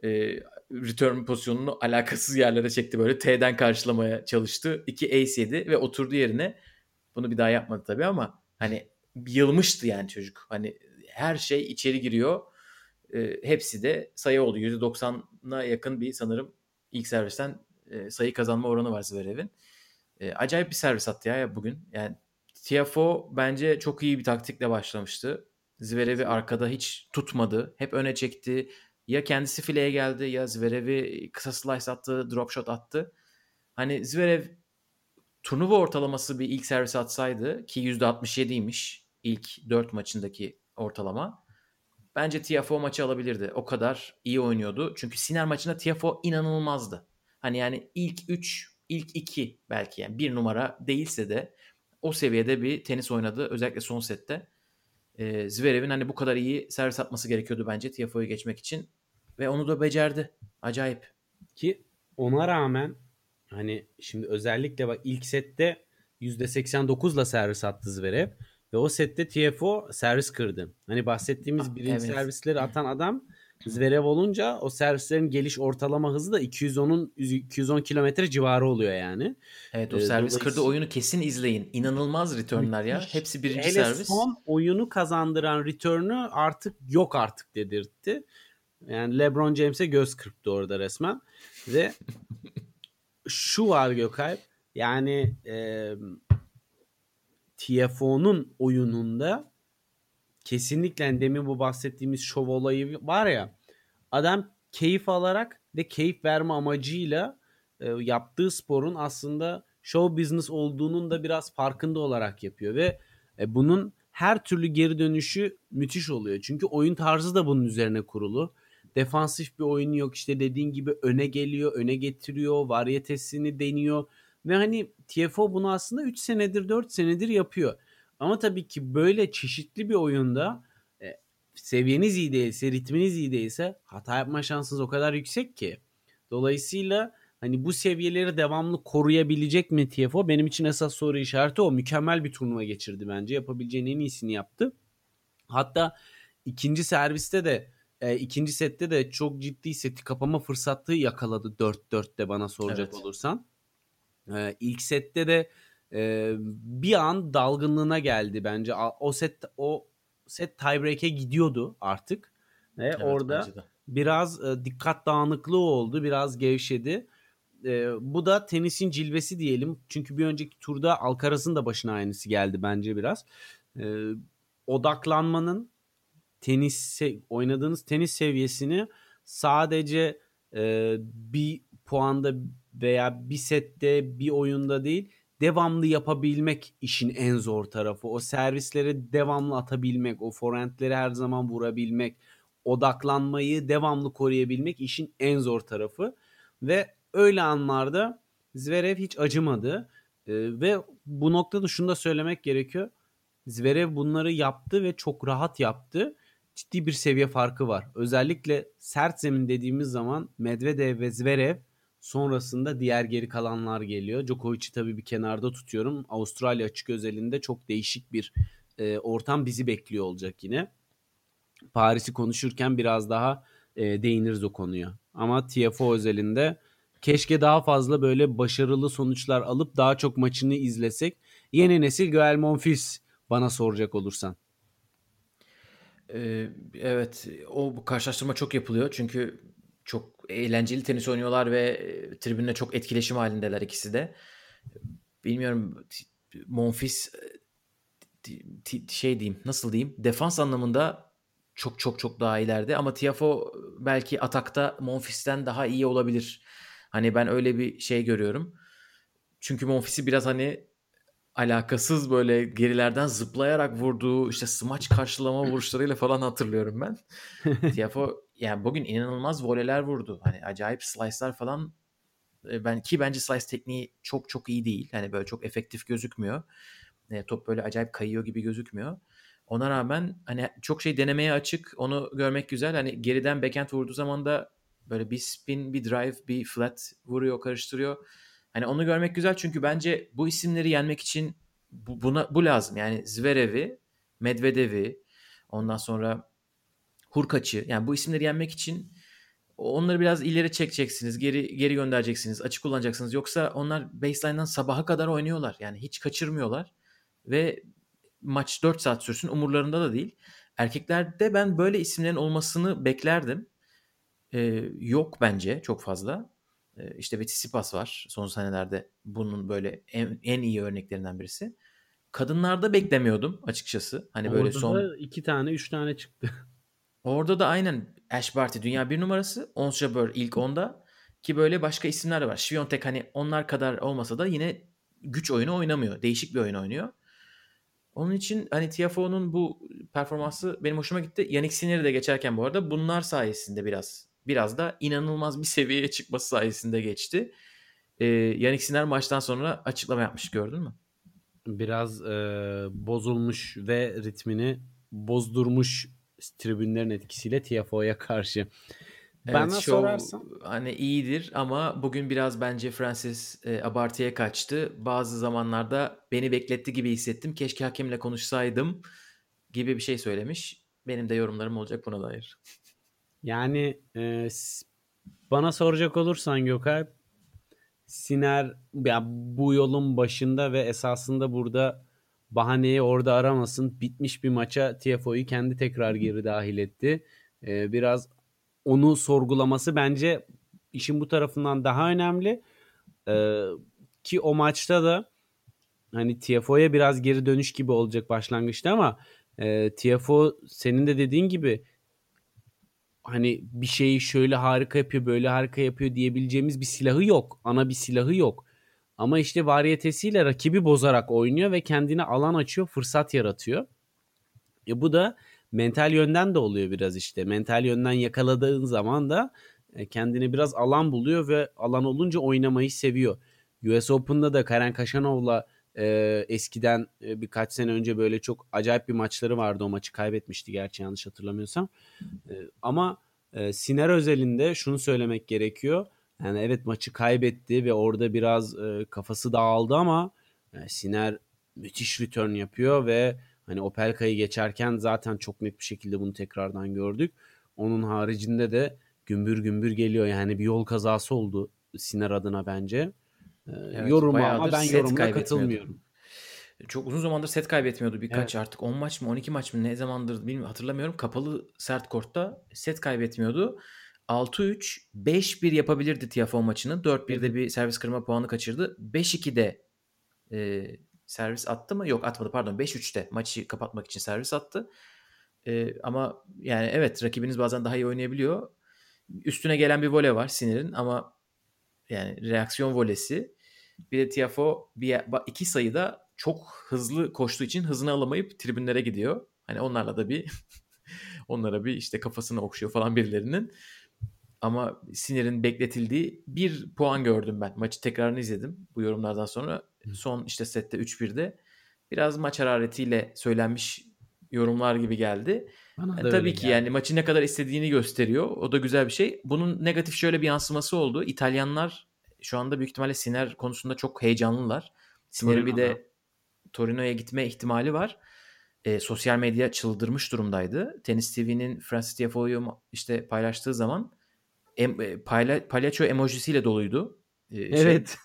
E, return pozisyonunu alakasız yerlere çekti böyle. T'den karşılamaya çalıştı. 2 ace yedi ve oturdu yerine. Bunu bir daha yapmadı tabii ama hani yılmıştı yani çocuk. Hani her şey içeri giriyor. E, hepsi de sayı oldu. %90'a yakın bir sanırım ilk servisten e, sayı kazanma oranı var Zverev'in. E, acayip bir servis attı ya bugün. Yani Tiafoe bence çok iyi bir taktikle başlamıştı. Zverev'i arkada hiç tutmadı. Hep öne çekti. Ya kendisi fileye geldi ya Zverev'i kısa slice attı, drop shot attı. Hani Zverev turnuva ortalaması bir ilk servis atsaydı ki %67'ymiş ilk 4 maçındaki ortalama. Bence Tiafo maçı alabilirdi. O kadar iyi oynuyordu. Çünkü Siner maçında Tiafo inanılmazdı. Hani yani ilk 3, ilk 2 belki yani bir numara değilse de o seviyede bir tenis oynadı. Özellikle son sette. Ee, Zverev'in hani bu kadar iyi servis atması gerekiyordu bence Tiafoe'yu geçmek için. Ve onu da becerdi. Acayip. Ki ona rağmen hani şimdi özellikle bak ilk sette %89'la servis attı Zverev. Ve o sette TFO servis kırdı. Hani bahsettiğimiz birinci evet. servisleri atan adam Zverev olunca o servislerin geliş ortalama hızı da 210'un 210 kilometre civarı oluyor yani. Evet o Ee, servis dolayısıyla- kırdı oyunu kesin izleyin. İnanılmaz returnlar ya. Hepsi birinci Hele servis. son oyunu kazandıran return'ü artık yok artık dedirtti. Yani LeBron James'e göz kırptı orada resmen. Ve şu var Gökalp. Yani e, TFO'nun oyununda kesinlikle hani demin bu bahsettiğimiz şov olayı var ya adam keyif alarak ve keyif verme amacıyla e, yaptığı sporun aslında show business olduğunun da biraz farkında olarak yapıyor ve e, bunun her türlü geri dönüşü müthiş oluyor. Çünkü oyun tarzı da bunun üzerine kurulu. Defansif bir oyun yok işte dediğin gibi öne geliyor, öne getiriyor, varyetesini deniyor. Ve hani TFO bunu aslında 3 senedir 4 senedir yapıyor. Ama tabii ki böyle çeşitli bir oyunda e, seviyeniz iyi değilse, ritminiz iyi değilse hata yapma şansınız o kadar yüksek ki. Dolayısıyla hani bu seviyeleri devamlı koruyabilecek mi TFO? Benim için esas soru işareti o. Mükemmel bir turnuva geçirdi bence. Yapabileceğinin en iyisini yaptı. Hatta ikinci serviste de e, ikinci sette de çok ciddi seti kapama fırsatı yakaladı 4-4'te bana soracak Evet. olursan. E, ilk sette de e, bir an dalgınlığına geldi bence. O set o set tiebreak'e gidiyordu artık. Ve Evet, orada biraz e, dikkat dağınıklığı oldu. Biraz gevşedi. E, bu da tenisin cilvesi diyelim. Çünkü bir önceki turda Alcaraz'ın da başına aynısı geldi bence biraz. E, odaklanmanın tenis oynadığınız tenis seviyesini sadece e, bir puanda veya bir sette bir oyunda değil devamlı yapabilmek işin en zor tarafı. O servisleri devamlı atabilmek, o forehandleri her zaman vurabilmek, odaklanmayı devamlı koruyabilmek işin en zor tarafı. Ve öyle anlarda Zverev hiç acımadı. Ee, ve bu noktada şunu da söylemek gerekiyor. Zverev bunları yaptı ve çok rahat yaptı. Ciddi bir seviye farkı var. Özellikle sert zemin dediğimiz zaman Medvedev ve Zverev sonrasında diğer geri kalanlar geliyor. Djokovic'i tabii bir kenarda tutuyorum. Avustralya açık özelinde çok değişik bir e, ortam bizi bekliyor olacak yine. Paris'i konuşurken biraz daha e, değiniriz o konuya. Ama TFO özelinde keşke daha fazla böyle başarılı sonuçlar alıp daha çok maçını izlesek. Yeni nesil Gael Monfils bana soracak olursan. Ee, evet o karşılaştırma çok yapılıyor çünkü çok eğlenceli tenis oynuyorlar ve e, tribünle çok etkileşim halindeler ikisi de. Bilmiyorum Monfils e, şey diyeyim nasıl diyeyim defans anlamında çok çok çok daha ileride ama Tiafo belki atakta Monfils'ten daha iyi olabilir. Hani ben öyle bir şey görüyorum. Çünkü Monfils'i biraz hani alakasız böyle gerilerden zıplayarak vurduğu işte smaç karşılama [LAUGHS] vuruşlarıyla falan hatırlıyorum ben. Tiafo yani bugün inanılmaz voleler vurdu. Hani acayip slice'lar falan E, ben ki bence slice tekniği çok çok iyi değil. Hani böyle çok efektif gözükmüyor. E, top böyle acayip kayıyor gibi gözükmüyor. Ona rağmen hani çok şey denemeye açık. Onu görmek güzel. Hani geriden backhand vurduğu zaman da böyle bir spin, bir drive, bir flat vuruyor, karıştırıyor. Hani onu görmek güzel çünkü bence bu isimleri yenmek için bu, buna bu lazım. Yani Zverev'i, Medvedev'i, ondan sonra Hurkaç'ı yani bu isimleri yenmek için onları biraz ileri çekeceksiniz, geri geri göndereceksiniz, açık kullanacaksınız. Yoksa onlar baseline'dan sabaha kadar oynuyorlar. Yani hiç kaçırmıyorlar ve maç 4 saat sürsün umurlarında da değil. Erkeklerde ben böyle isimlerin olmasını beklerdim. Ee, yok bence çok fazla. İşte Tsitsipas var son senelerde bunun böyle en, en iyi örneklerinden birisi. Kadınlarda beklemiyordum açıkçası. Hani böyle Orada son da iki tane, üç tane çıktı. [LAUGHS] Orada da aynen Ash Barty dünya bir numarası. Ons Jabeur ilk onda. Ki böyle başka isimler de var. Sviontek hani onlar kadar olmasa da yine güç oyunu oynamıyor. Değişik bir oyun oynuyor. Onun için hani Tiafoe'nun bu performansı benim hoşuma gitti. Yannick Sinner'i de geçerken bu arada bunlar sayesinde biraz biraz da inanılmaz bir seviyeye çıkması sayesinde geçti. Ee, Yannick Sinner maçtan sonra açıklama yapmış gördün mü? Biraz e, bozulmuş ve ritmini bozdurmuş tribünlerin etkisiyle Tiafoe'ya karşı. Bana Evet, show sorarsan hani iyidir ama bugün biraz bence Francis e, abartıya kaçtı. Bazı zamanlarda beni bekletti gibi hissettim. Keşke hakemle konuşsaydım gibi bir şey söylemiş. Benim de yorumlarım olacak buna dair. Yani e, bana soracak olursan Gökalp Siner ya bu yolun başında ve esasında burada bahaneyi orada aramasın. Bitmiş bir maça Tiafoe'yu kendi tekrar geri dahil etti. E, biraz onu sorgulaması bence işin bu tarafından daha önemli. E, ki o maçta da hani Tiafoe'ya biraz geri dönüş gibi olacak başlangıçta ama e, Tiafoe senin de dediğin gibi hani bir şeyi şöyle harika yapıyor böyle harika yapıyor diyebileceğimiz bir silahı yok. Ana bir silahı yok. Ama işte variyetesiyle rakibi bozarak oynuyor ve kendine alan açıyor, fırsat yaratıyor. E bu da mental yönden de oluyor biraz işte. Mental yönden yakaladığın zaman da e, kendine biraz alan buluyor ve alan olunca oynamayı seviyor. US Open'da da Karen Kaşanov'la e, eskiden e, birkaç sene önce böyle çok acayip bir maçları vardı. O maçı kaybetmişti gerçi yanlış hatırlamıyorsam. E, ama e, Siner özelinde şunu söylemek gerekiyor. Yani evet maçı kaybetti ve orada biraz e, kafası dağıldı ama e, Siner müthiş return yapıyor ve hani Opelka'yı geçerken zaten çok net bir şekilde bunu tekrardan gördük. Onun haricinde de gümbür gümbür geliyor. Yani bir yol kazası oldu Siner adına bence. Evet, yoruma ama ben yorumuna katılmıyorum. Çok uzun zamandır set kaybetmiyordu. Birkaç Evet. artık 10 maç mı 12 maç mı ne zamandır bilmiyorum hatırlamıyorum. Kapalı sert kortta set kaybetmiyordu. 6-3 5-1 yapabilirdi Tiafoe maçını. 4-1'de bir servis kırma puanı kaçırdı. 5-2'de e, servis attı mı? Yok atmadı pardon. 5-3'te maçı kapatmak için servis attı. E, ama yani evet rakibiniz bazen daha iyi oynayabiliyor. Üstüne gelen bir voley var Sinir'in ama yani reaksiyon volesi. Bir de Tiafoe bir, iki sayıda çok hızlı koştuğu için hızını alamayıp tribünlere gidiyor. Hani onlarla da bir [LAUGHS] onlara bir işte kafasını okşuyor falan birilerinin. Ama Sinir'in bekletildiği bir puan gördüm ben. Maçı tekrarını izledim bu yorumlardan sonra. Son işte sette 3-1'de biraz maç hararetiyle söylenmiş yorumlar gibi geldi. Bana Yani da tabii ki geldi. yani maçı ne kadar istediğini gösteriyor. O da güzel bir şey. Bunun negatif şöyle bir yansıması oldu. İtalyanlar şu anda büyük ihtimalle Sinner konusunda çok heyecanlılar. Sinner'in bir de Torino'ya gitme ihtimali var. E, sosyal medya çıldırmış durumdaydı. Tenis TV'nin Francis Tiafoe'yu işte paylaştığı zaman em, e, payla, palyaço emojisiyle doluydu. E, şey, Evet.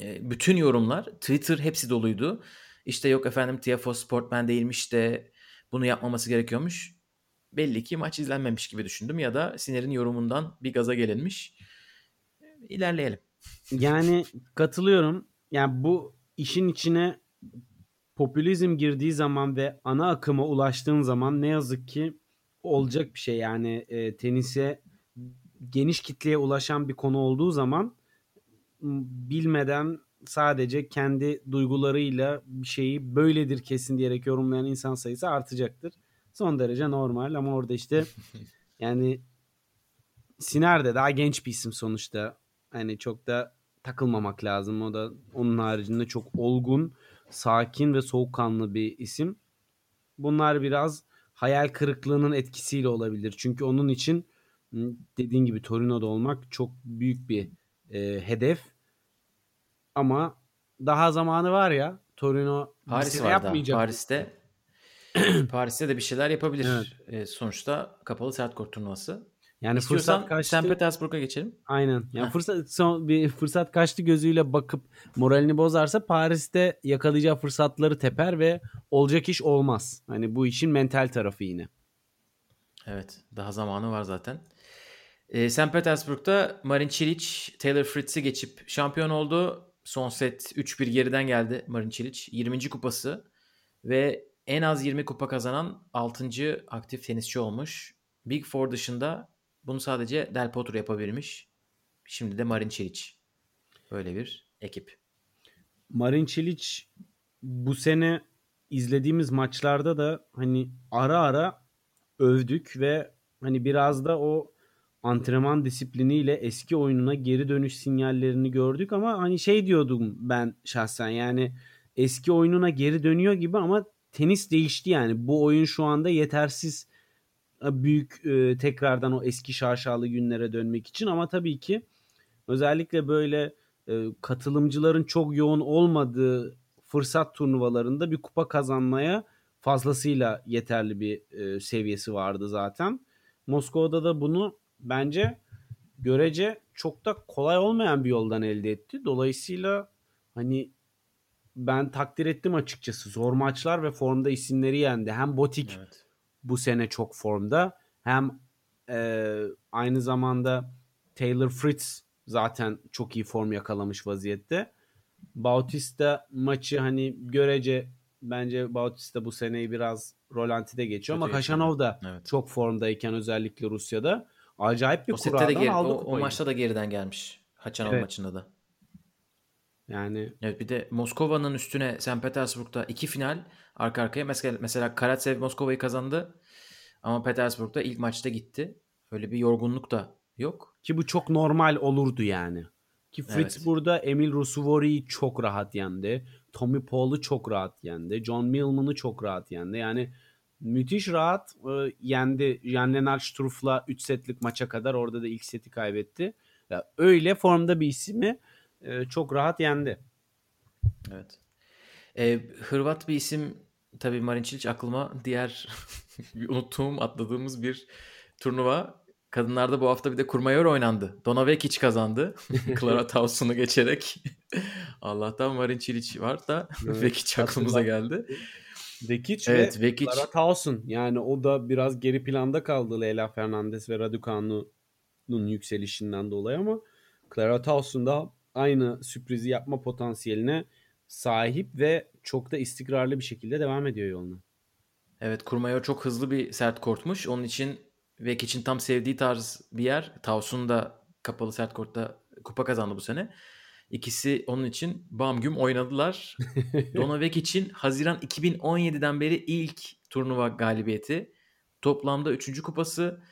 e, bütün yorumlar, Twitter hepsi doluydu. İşte yok efendim Tiafoe sportman değilmiş de bunu yapmaması gerekiyormuş. Belli ki maç izlenmemiş gibi düşündüm ya da Siner'in yorumundan bir gaza gelinmiş. İlerleyelim. Yani katılıyorum. Yani bu işin içine popülizm girdiği zaman ve ana akıma ulaştığın zaman ne yazık ki olacak bir şey. Yani e, tenise geniş kitleye ulaşan bir konu olduğu zaman bilmeden sadece kendi duygularıyla bir şeyi böyledir kesin diyerek yorumlayan insan sayısı artacaktır. Son derece normal ama orada işte [LAUGHS] yani Siner de daha genç bir isim sonuçta. Hani çok da takılmamak lazım. O da onun haricinde çok olgun, sakin ve soğukkanlı bir isim. Bunlar biraz hayal kırıklığının etkisiyle olabilir. Çünkü onun için dediğin gibi Torino'da olmak çok büyük bir e, hedef. Ama daha zamanı var ya. Torino Paris var daha. yapmayacak. Paris'te [CLEARS THROAT] Paris'te de bir şeyler yapabilir. Evet. E, sonuçta kapalı sert kort turnuvası. Yani İstiyorsan fırsat kaçtı. St. Petersburg'a geçelim. Aynen. Yani Heh. fırsat son bir fırsat kaçtı gözüyle bakıp moralini bozarsa Paris'te yakalayacağı fırsatları teper ve olacak iş olmaz. Hani bu işin mental tarafı yine. Evet. Daha zamanı var zaten. E, St. Petersburg'da Marin Cilic, Taylor Fritz'i geçip şampiyon oldu. Son set 3-1 geriden geldi Marin Cilic. 20. kupası ve en az 20 kupa kazanan 6. aktif tenisçi olmuş. Big Four dışında bunu sadece Del Potro yapabilmiş. Şimdi de Marin Cilic. Böyle bir ekip. Marin Cilic bu sene izlediğimiz maçlarda da hani ara ara övdük ve hani biraz da o antrenman disipliniyle eski oyununa geri dönüş sinyallerini gördük ama hani şey diyordum ben şahsen yani eski oyununa geri dönüyor gibi ama tenis değişti yani. Bu oyun şu anda yetersiz büyük e, tekrardan o eski şarşalı günlere dönmek için ama tabii ki özellikle böyle e, katılımcıların çok yoğun olmadığı fırsat turnuvalarında bir kupa kazanmaya fazlasıyla yeterli bir e, seviyesi vardı zaten. Moskova'da da bunu bence görece çok da kolay olmayan bir yoldan elde etti. Dolayısıyla hani ben takdir ettim açıkçası. Zor maçlar ve formda isimleri yendi. Hem Botik evet. Bu sene çok formda hem e, aynı zamanda Taylor Fritz zaten çok iyi form yakalamış vaziyette. Bautista maçı hani görece bence Bautista bu seneyi biraz rolantide geçiyor Kötü ama Kaşanov da evet. çok formdayken özellikle Rusya'da acayip bir o kurardan geri, aldı o, o maçta da geriden gelmiş. Haçanov evet. maçında da. Yani evet bir de Moskova'nın üstüne St. Petersburg'da iki final arka arkaya mesela mesela Karatsev Moskova'yı kazandı ama Petersburg'da ilk maçta gitti. Öyle bir yorgunluk da yok. Ki bu çok normal olurdu yani. Ki Fritz evet. burada Emil Rusuvori'yi çok rahat yendi. Tommy Paul'u çok rahat yendi. John Millman'ı çok rahat yendi. Yani müthiş rahat e, yendi. Jan Lennart Struff'la 3 setlik maça kadar orada da ilk seti kaybetti. Ya, öyle formda bir ismi e, çok rahat yendi. Evet. E, Hırvat bir isim tabii Marin Cilic aklıma diğer [LAUGHS] unuttuğum atladığımız bir turnuva Kadınlarda bu hafta bir de kurmayor oynandı. Dona Vekic kazandı. [LAUGHS] Clara Tausson'u geçerek. Allah'tan Marin Cilic var da evet, [LAUGHS] Vekic aklımıza geldi. Vekic evet, ve Vekic. Clara Tauson. Yani o da biraz geri planda kaldı Leyla Fernandez ve Raducanu'nun yükselişinden dolayı ama Clara Tauson da aynı sürprizi yapma potansiyeline sahip ve çok da istikrarlı bir şekilde devam ediyor yoluna. Evet Kurmayor çok hızlı bir sert kortmuş. Onun için Vek için tam sevdiği tarz bir yer. Tavsun da kapalı sert kortta kupa kazandı bu sene. İkisi onun için bam güm oynadılar. [LAUGHS] Donovek için Haziran 2017'den beri ilk turnuva galibiyeti. Toplamda 3. kupası.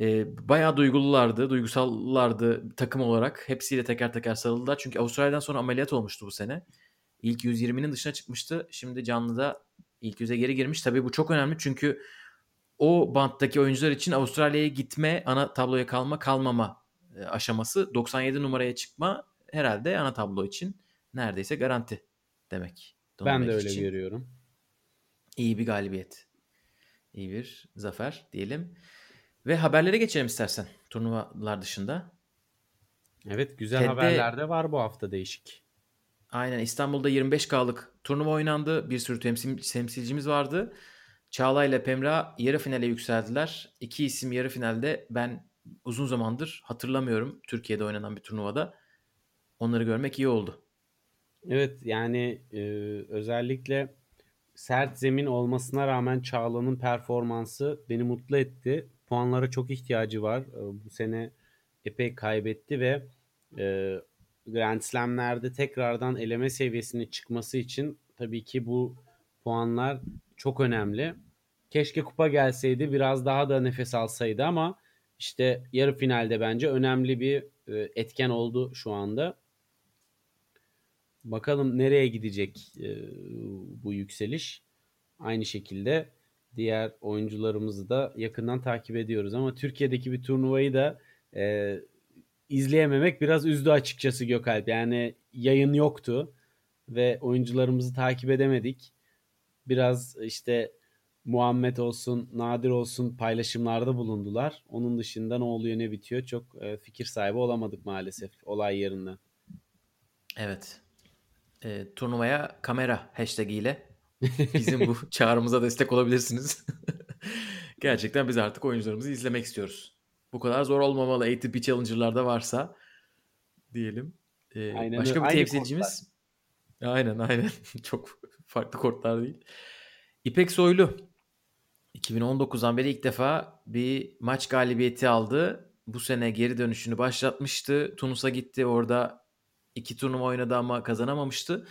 E, bayağı duygululardı, duygusallardı takım olarak. Hepsiyle teker teker sarıldılar. Çünkü Avustralya'dan sonra ameliyat olmuştu bu sene. İlk 120'nin dışına çıkmıştı. Şimdi canlıda ilk yüze geri girmiş. Tabii bu çok önemli çünkü o banttaki oyuncular için Avustralya'ya gitme, ana tabloya kalma, kalmama e, aşaması 97 numaraya çıkma herhalde ana tablo için neredeyse garanti demek. ben de öyle için. görüyorum. İyi bir galibiyet. İyi bir zafer diyelim. Ve haberlere geçelim istersen turnuvalar dışında. Evet güzel TED'de, haberler de var bu hafta değişik. Aynen İstanbul'da 25K'lık turnuva oynandı. Bir sürü temsil, temsilcimiz vardı. Çağla ile Pemra yarı finale yükseldiler. İki isim yarı finalde ben uzun zamandır hatırlamıyorum Türkiye'de oynanan bir turnuvada. Onları görmek iyi oldu. Evet yani e, özellikle sert zemin olmasına rağmen Çağla'nın performansı beni mutlu etti. Puanlara çok ihtiyacı var. E, bu sene epey kaybetti ve e, Grand Slam'lerde tekrardan eleme seviyesine çıkması için tabii ki bu puanlar çok önemli. Keşke kupa gelseydi biraz daha da nefes alsaydı ama işte yarı finalde bence önemli bir e, etken oldu şu anda. Bakalım nereye gidecek e, bu yükseliş. Aynı şekilde diğer oyuncularımızı da yakından takip ediyoruz ama Türkiye'deki bir turnuvayı da e, izleyememek biraz üzdü açıkçası Gökalp. Yani yayın yoktu ve oyuncularımızı takip edemedik biraz işte Muhammed olsun, Nadir olsun paylaşımlarda bulundular. Onun dışında ne oluyor ne bitiyor çok e, fikir sahibi olamadık maalesef olay yerinde. Evet. E, turnuvaya kamera hashtag ile bizim bu [LAUGHS] çağrımıza destek olabilirsiniz. [LAUGHS] Gerçekten biz artık oyuncularımızı izlemek istiyoruz. Bu kadar zor olmamalı ATP Challenger'larda varsa diyelim. Ee, Aynen başka bir temsilcimiz. Aynen aynen. [LAUGHS] Çok farklı kortlar değil. İpek Soylu. 2019'dan beri ilk defa bir maç galibiyeti aldı. Bu sene geri dönüşünü başlatmıştı. Tunus'a gitti. Orada iki turnuva oynadı ama kazanamamıştı.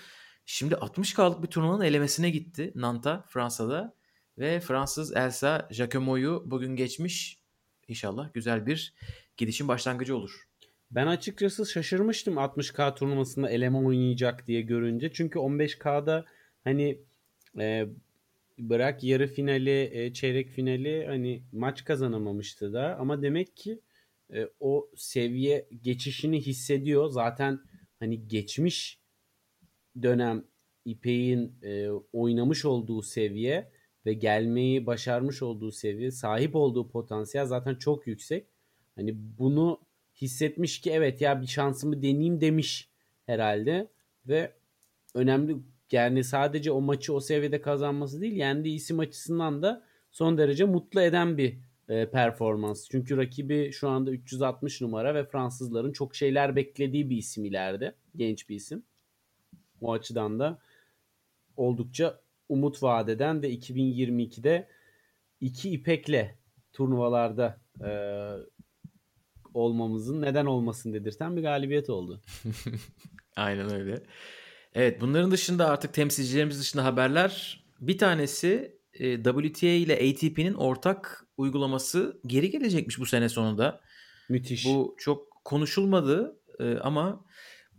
Şimdi 60K'lık bir turnuvanın elemesine gitti Nant'a Fransa'da. Ve Fransız Elsa Jacquemo'yu bugün geçmiş. İnşallah güzel bir gidişin başlangıcı olur. Ben açıkçası şaşırmıştım 60K turnuvasında eleme oynayacak diye görünce. Çünkü 15K'da hani e, bırak yarı finali, e, çeyrek finali hani maç kazanamamıştı da ama demek ki e, o seviye geçişini hissediyor. Zaten hani geçmiş dönem İpek'in e, oynamış olduğu seviye ve gelmeyi başarmış olduğu seviye, sahip olduğu potansiyel zaten çok yüksek. Hani bunu hissetmiş ki evet ya bir şansımı deneyeyim demiş herhalde ve önemli yani sadece o maçı o seviyede kazanması değil yendiği isim açısından da son derece mutlu eden bir e, performans. Çünkü rakibi şu anda 360 numara ve Fransızların çok şeyler beklediği bir isim ileride. Genç bir isim. O açıdan da oldukça umut vadeden ve 2022'de iki ipekle turnuvalarda e, olmamızın neden olmasın dedirten bir galibiyet oldu. [LAUGHS] Aynen öyle. Evet bunların dışında artık temsilcilerimiz dışında haberler. Bir tanesi e, WTA ile ATP'nin ortak uygulaması geri gelecekmiş bu sene sonunda. Müthiş. Bu çok konuşulmadı e, ama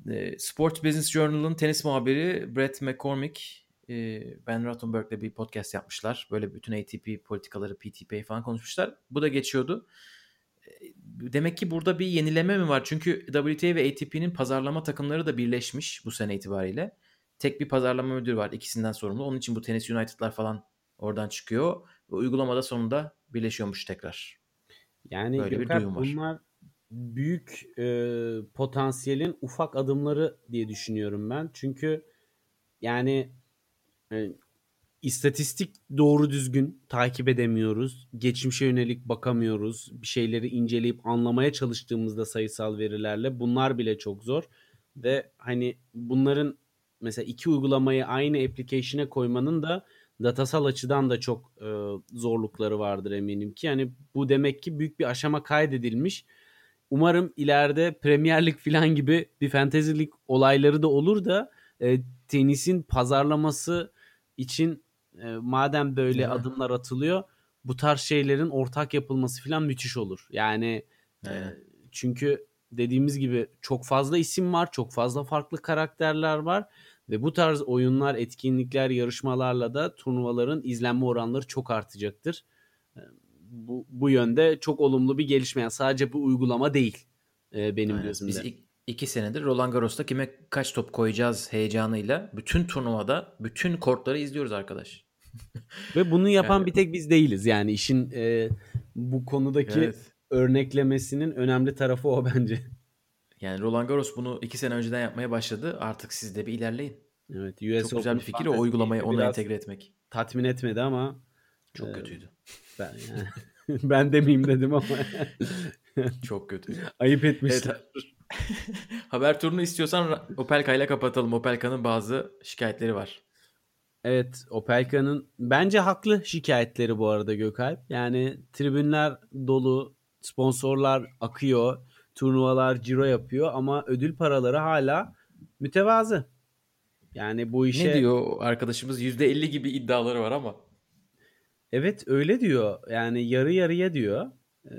e, Sports Business Journal'ın tenis muhabiri Brett McCormick e, Ben Rottenberg'le bir podcast yapmışlar. Böyle bütün ATP politikaları, PTP falan konuşmuşlar. Bu da geçiyordu. E, Demek ki burada bir yenileme mi var? Çünkü WTA ve ATP'nin pazarlama takımları da birleşmiş bu sene itibariyle. Tek bir pazarlama müdürü var ikisinden sorumlu. Onun için bu Tennis United'lar falan oradan çıkıyor. Uygulamada sonunda birleşiyormuş tekrar. Yani Böyle bir Gökhan, duyum var. bunlar büyük e, potansiyelin ufak adımları diye düşünüyorum ben. Çünkü yani e, istatistik doğru düzgün takip edemiyoruz. Geçmişe yönelik bakamıyoruz. Bir şeyleri inceleyip anlamaya çalıştığımızda sayısal verilerle bunlar bile çok zor. Ve hani bunların mesela iki uygulamayı aynı application'e koymanın da datasal açıdan da çok e, zorlukları vardır eminim ki. Yani bu demek ki büyük bir aşama kaydedilmiş. Umarım ileride Premier Lig falan gibi bir Fantasy Lig olayları da olur da e, tenisin pazarlaması için e, madem böyle Değil mi? adımlar atılıyor bu tarz şeylerin ortak yapılması falan müthiş olur. Yani e, çünkü dediğimiz gibi çok fazla isim var, çok fazla farklı karakterler var ve bu tarz oyunlar, etkinlikler, yarışmalarla da turnuvaların izlenme oranları çok artacaktır. Bu, bu yönde çok olumlu bir gelişme. Yani sadece bu uygulama değil e, benim Aynen. gözümde. Biz ik- iki senedir Roland Garros'ta kime kaç top koyacağız heyecanıyla bütün turnuvada bütün kortları izliyoruz arkadaş. [LAUGHS] Ve bunu yapan Yani- bir tek biz değiliz. Yani işin e, bu konudaki örneklemesinin önemli tarafı o bence. Yani Roland Garros bunu iki sene önceden yapmaya başladı. Artık siz de bir ilerleyin. Evet, US Çok güzel Open bir fikir o uygulamayı ona entegre etmek. tatmin etmedi ama Çok Ee, kötüydü. ben yani, [LAUGHS] ben demeyeyim dedim ama [LAUGHS] Çok kötüydü. ayıp etmişler. Evet. [LAUGHS] Haber turunu istiyorsan Opelka ile kapatalım. Opelka'nın bazı şikayetleri var. Evet, Opelka'nın bence haklı şikayetleri bu arada Gökalp. Yani tribünler dolu, sponsorlar akıyor, turnuvalar ciro yapıyor ama ödül paraları hala mütevazı. Yani bu işe Ne diyor arkadaşımız? %50 gibi iddiaları var ama. Evet öyle diyor. Yani yarı yarıya diyor. Ee,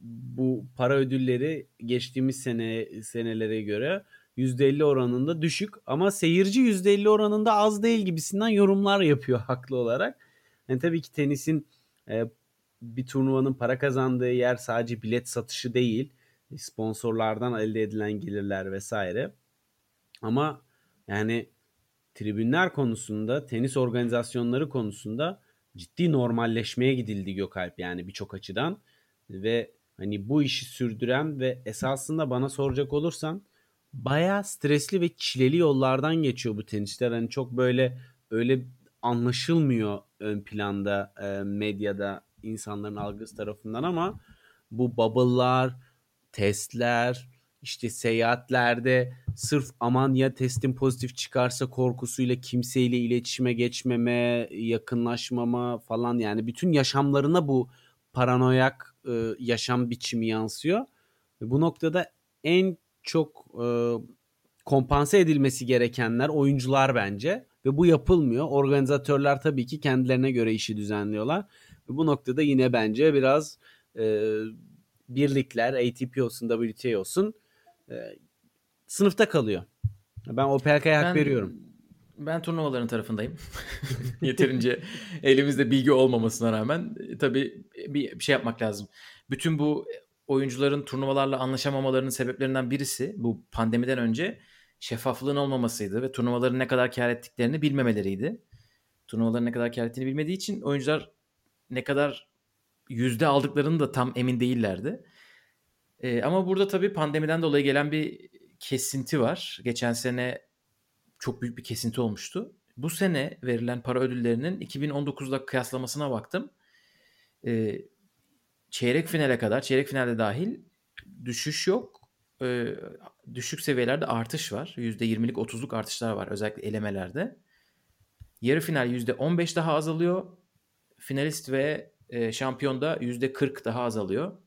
bu para ödülleri geçtiğimiz sene senelere göre %50 oranında düşük ama seyirci %50 oranında az değil gibisinden yorumlar yapıyor [LAUGHS] haklı olarak. Yani tabii ki tenisin e, bir turnuvanın para kazandığı yer sadece bilet satışı değil. Sponsorlardan elde edilen gelirler vesaire. Ama yani tribünler konusunda, tenis organizasyonları konusunda ciddi normalleşmeye gidildi Gökalp yani birçok açıdan ve hani bu işi sürdüren ve esasında bana soracak olursan bayağı stresli ve çileli yollardan geçiyor bu tenisler. Hani çok böyle öyle anlaşılmıyor ön planda e, medyada insanların algısı tarafından ama bu bubble'lar, testler, işte seyahatlerde sırf aman ya testin pozitif çıkarsa korkusuyla kimseyle iletişime geçmeme, yakınlaşmama falan yani bütün yaşamlarına bu paranoyak e, yaşam biçimi yansıyor. Bu noktada en çok e, kompanse edilmesi gerekenler oyuncular bence ve bu yapılmıyor. Organizatörler tabii ki kendilerine göre işi düzenliyorlar. Ve bu noktada yine bence biraz e, birlikler ATP olsun WTA olsun e, sınıfta kalıyor. Ben Opelka'ya hak Ben- veriyorum. Ben turnuvaların tarafındayım. [LAUGHS] Yeterince elimizde bilgi olmamasına rağmen e, tabii bir bir şey yapmak lazım. Bütün bu oyuncuların turnuvalarla anlaşamamalarının sebeplerinden birisi bu pandemiden önce şeffaflığın olmamasıydı ve turnuvaların ne kadar kar ettiklerini bilmemeleriydi. Turnuvaların ne kadar kar ettiğini bilmediği için oyuncular ne kadar yüzde aldıklarını da tam emin değillerdi. Ee, ama burada tabii pandemiden dolayı gelen bir kesinti var. Geçen sene çok büyük bir kesinti olmuştu. Bu sene verilen para ödüllerinin 2019'da kıyaslamasına baktım. Ee, çeyrek finale kadar, çeyrek finalde dahil düşüş yok. Ee, düşük seviyelerde artış var. %20'lik 30'luk artışlar var özellikle elemelerde. Yarı final %15 daha azalıyor. Finalist ve e, şampiyon da %40 daha azalıyor.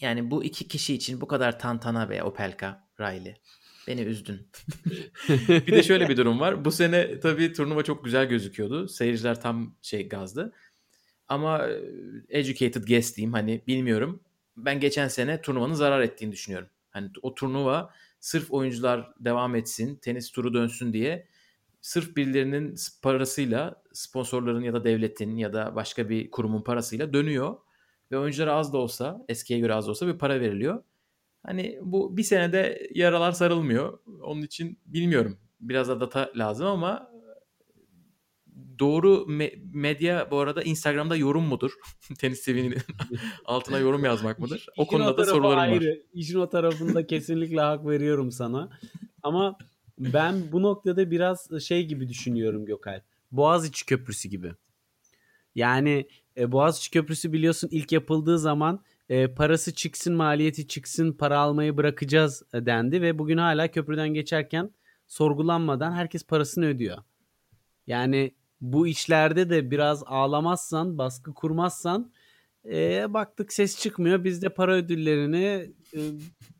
Yani bu iki kişi için bu kadar tantana be Opelka, Riley. Beni üzdün. [LAUGHS] bir de şöyle bir durum var. Bu sene tabii turnuva çok güzel gözüküyordu. Seyirciler tam şey gazdı. Ama e, educated guess diyeyim hani bilmiyorum. Ben geçen sene turnuvanın zarar ettiğini düşünüyorum. Hani o turnuva sırf oyuncular devam etsin, tenis turu dönsün diye sırf birilerinin parasıyla, sponsorların ya da devletin ya da başka bir kurumun parasıyla dönüyor. Ve oyunculara az da olsa, eskiye göre az da olsa bir para veriliyor. Hani bu bir senede yaralar sarılmıyor. Onun için bilmiyorum. Biraz da data lazım ama doğru me- medya bu arada Instagram'da yorum mudur? [LAUGHS] Tenis TV'nin [LAUGHS] altına yorum yazmak mıdır? O İşin konuda da sorularım var. ayrı. İşin o tarafında kesinlikle hak veriyorum sana. Ama ben bu noktada biraz şey gibi düşünüyorum Gökalp. Boğaziçi Köprüsü gibi. Yani e, Boğaziçi Köprüsü biliyorsun ilk yapıldığı zaman e, parası çıksın, maliyeti çıksın, para almayı bırakacağız e, dendi ve bugün hala köprüden geçerken sorgulanmadan herkes parasını ödüyor. Yani bu işlerde de biraz ağlamazsan, baskı kurmazsan e, baktık ses çıkmıyor. Biz de para ödüllerini e,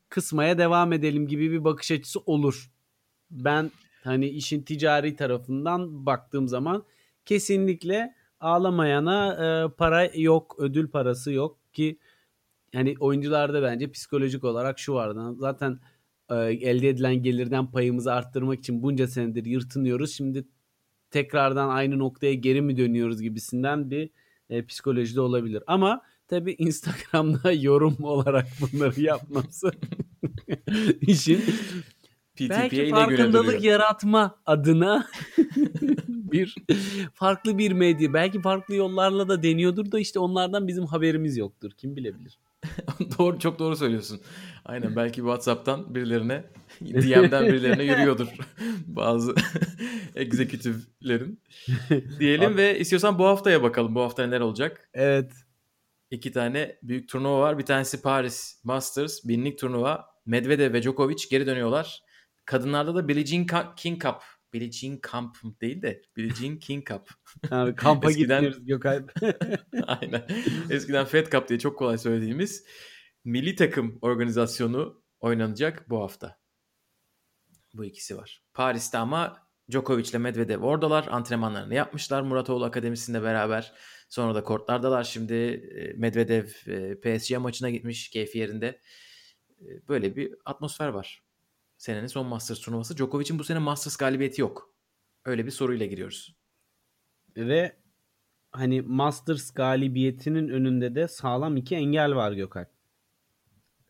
kısmaya devam edelim gibi bir bakış açısı olur. Ben hani işin ticari tarafından baktığım zaman kesinlikle ağlamayana e, para yok, ödül parası yok ki hani oyuncularda bence psikolojik olarak şu vardı. Zaten e, elde edilen gelirden payımızı arttırmak için bunca senedir yırtınıyoruz. Şimdi tekrardan aynı noktaya geri mi dönüyoruz gibisinden bir e, psikolojide olabilir. Ama tabii [LAUGHS] Instagram'da yorum olarak bunları yapması [LAUGHS] işin belki farkındalık duruyor. yaratma adına [LAUGHS] bir farklı bir medya belki farklı yollarla da deniyordur da işte onlardan bizim haberimiz yoktur kim bilebilir. [LAUGHS] doğru çok doğru söylüyorsun. Aynen belki WhatsApp'tan birilerine DM'den birilerine yürüyordur [LAUGHS] bazı egzekütiflerin. Diyelim ve istiyorsan bu haftaya bakalım. Bu hafta neler olacak? Evet. İki tane büyük turnuva var. Bir tanesi Paris Masters binlik turnuva. Medvedev ve Djokovic geri dönüyorlar. Kadınlarda da Billie Jean King Cup. Billie Jean Camp değil de Billie Jean King Cup. [LAUGHS] Abi kampa Eskiden- gidiyoruz Gökalp. [LAUGHS] Aynen. Eskiden Fed Cup diye çok kolay söylediğimiz milli takım organizasyonu oynanacak bu hafta. Bu ikisi var. Paris'te ama Djokovic ile Medvedev oradalar. Antrenmanlarını yapmışlar Muratoğlu Akademisi'nde beraber. Sonra da kortlardalar. Şimdi e, Medvedev e, PSG maçına gitmiş keyfi yerinde. E, Böyle bir atmosfer var. Senenin son Masters turnuvası. Djokovic'in bu sene Masters galibiyeti yok. Öyle bir soruyla giriyoruz. Ve hani Masters galibiyetinin önünde de sağlam iki engel var Gökalp.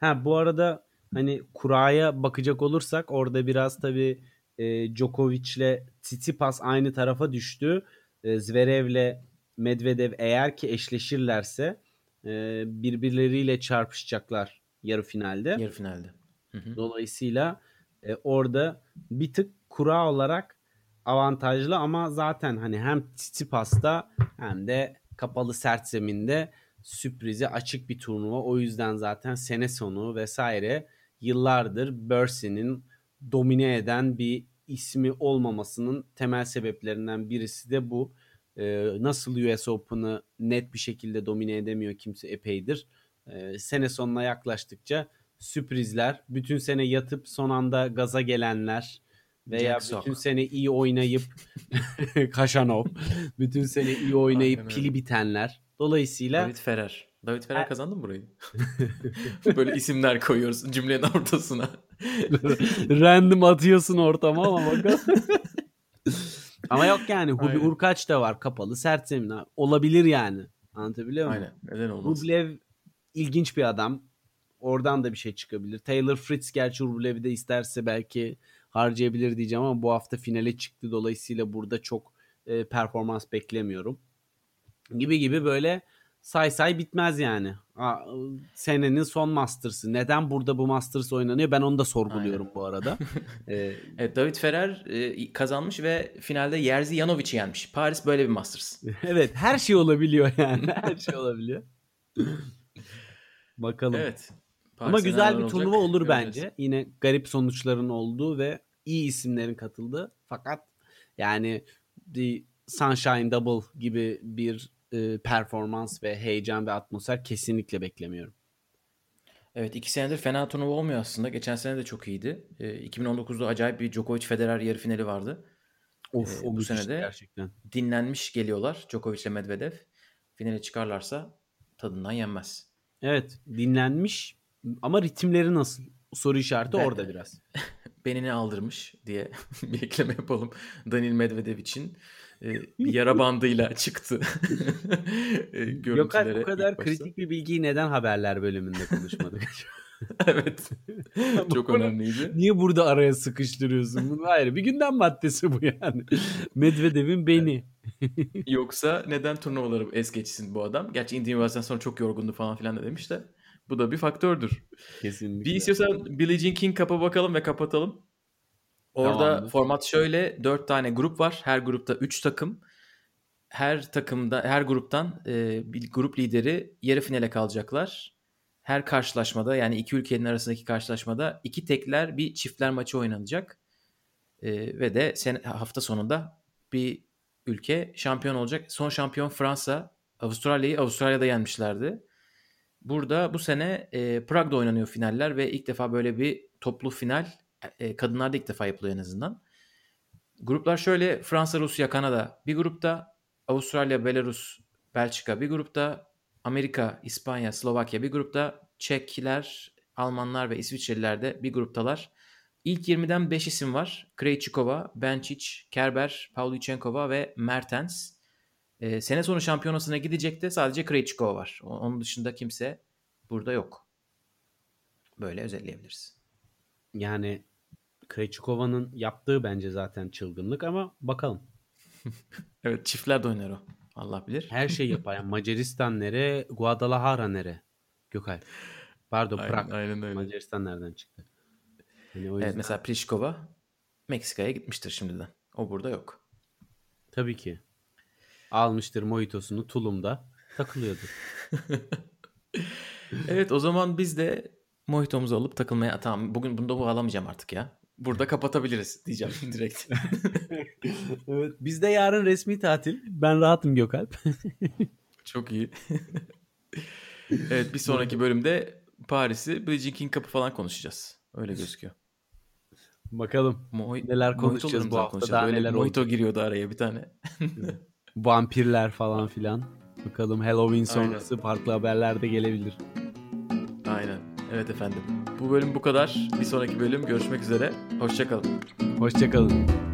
Ha bu arada hani kuraya bakacak olursak orada biraz tabii e, Djokovic'le Tsitsipas aynı tarafa düştü. E, Zverev'le Medvedev eğer ki eşleşirlerse e, birbirleriyle çarpışacaklar yarı finalde. Yarı finalde. Hı hı. Dolayısıyla e, orada bir tık kura olarak avantajlı ama zaten hani hem Tsitsipas'ta hem de kapalı sert zeminde sürprize açık bir turnuva. O yüzden zaten sene sonu vesaire yıllardır Bercy'nin domine eden bir ismi olmamasının temel sebeplerinden birisi de bu. Ee, nasıl US Open'ı net bir şekilde domine edemiyor kimse epeydir. Ee, sene sonuna yaklaştıkça sürprizler, bütün sene yatıp son anda gaza gelenler veya Jack Sock. bütün sene iyi oynayıp [LAUGHS] Kaşanov, bütün sene iyi oynayıp Aynen öyle. pili bitenler. Dolayısıyla David Ferrer. David Ferrer Ha- kazandı mı burayı? [LAUGHS] Böyle isimler koyuyoruz cümlenin ortasına. [LAUGHS] random atıyorsun ortama ama bakalım. ama yok yani Hubi Aynen. Urkaç da var kapalı sert zemin abi. Olabilir yani. Anlatabiliyor muyum? Aynen. Neden olmaz? Rublev ilginç bir adam. Oradan da bir şey çıkabilir. Taylor Fritz gerçi Rublev'i de isterse belki harcayabilir diyeceğim ama bu hafta finale çıktı. Dolayısıyla burada çok e, performans beklemiyorum. Gibi gibi böyle say say bitmez yani. Aa, senenin son Masters'ı. Neden burada bu Masters oynanıyor? Ben onu da sorguluyorum bu arada. Ee, [LAUGHS] Evet David Ferrer e, kazanmış ve finalde Jerzy Janovic'i yenmiş. Paris böyle bir Masters. [LAUGHS] evet her şey olabiliyor yani. Her şey olabiliyor. [LAUGHS] Bakalım. Evet. Ama güzel bir olacak turnuva olur göreceğiz. bence. Yine garip sonuçların olduğu ve iyi isimlerin katıldığı. Fakat yani The Sunshine Double gibi bir e, performans ve heyecan ve atmosfer kesinlikle beklemiyorum. Evet iki senedir fena turnuva olmuyor aslında. Geçen sene de çok iyiydi. E, 2019'da acayip bir Djokovic Federer yarı finali vardı. Of Ee, o bu sene de- gerçekten. Dinlenmiş geliyorlar Djokovic ile Medvedev. Finale çıkarlarsa tadından yenmez. Evet dinlenmiş ama ritimleri nasıl? Soru işareti Ben- orada biraz. [LAUGHS] Benini aldırmış diye [LAUGHS] bir ekleme yapalım. Danil Medvedev için. E, [LAUGHS] yara bandıyla çıktı. e, Gökhan görüntülere bu kadar kritik bir bilgiyi neden haberler bölümünde konuşmadık? evet. Çok Bunu- önemliydi. Niye burada araya sıkıştırıyorsun bunu? Hayır bir gündem maddesi bu yani. Medvedev'in beni. Yoksa neden turnuvaları es geçsin bu adam? Gerçi Indian Wells'den sonra çok yorgundu falan filan da demiş de. Bu da bir faktördür. Kesinlikle. Bir istiyorsan Billie Jean King Cup'a bakalım ve kapatalım. Orada Tamamdır. format şöyle. Dört tane grup var. Her grupta üç takım. Her takımda, her gruptan e, bir grup lideri yarı finale kalacaklar. Her karşılaşmada yani iki ülkenin arasındaki karşılaşmada iki tekler bir çiftler maçı oynanacak. E, ve de sene, hafta sonunda bir ülke şampiyon olacak. Son şampiyon Fransa. Avustralya'yı Avustralya'da yenmişlerdi. Burada bu sene e, Prag'da oynanıyor finaller ve ilk defa böyle bir toplu final e, kadınlarda ilk defa yapılıyor en azından. Gruplar şöyle Fransa, Rusya, Kanada bir grupta, Avustralya, Belarus, Belçika bir grupta, Amerika, İspanya, Slovakya bir grupta, Çekler, Almanlar ve İsviçreliler de bir gruptalar. İlk 20'den 5 isim var. Krejcikova, Benčić, Kerber, Pavlyuchenkova ve Mertens. Ee, sene sonu şampiyonasına gidecek de sadece Krejcikova var. Onun dışında kimse burada yok. Böyle özetleyebiliriz. Yani Krejcikova'nın yaptığı bence zaten çılgınlık ama bakalım. [LAUGHS] Evet çiftler de oynar o. Allah bilir. Her şey [LAUGHS] yapar. Yani Macaristan nere, Guadalajara nere? Gökay. Pardon Aynen, Prag. aynen öyle. Macaristan nereden çıktı? Yani o Evet yüzden mesela Pliskova Meksika'ya gitmiştir şimdiden. O burada yok. tabii ki. Almıştır mojitosunu Tulum'da takılıyordur. [LAUGHS] Evet o zaman biz de mojitomuzu alıp takılmaya tamam bugün bunu da bağlamayacağım artık ya. Burada kapatabiliriz diyeceğim direkt. [LAUGHS] evet. Bizde yarın resmi tatil. Ben rahatım Gökalp. [LAUGHS] Çok iyi. evet bir sonraki bölümde Paris'i Jean King Cup'ı falan konuşacağız. Öyle gözüküyor. Bakalım Moj- Neler konuşacağız bu hafta, konuşacağız. daha Böyle neler mojito giriyordu araya bir tane. Vampirler falan filan. Bakalım Halloween sonrası farklı haberler de gelebilir. Aynen. Evet efendim. Bu bölüm bu kadar. Bir sonraki bölüm görüşmek üzere. Hoşçakalın. Hoşçakalın.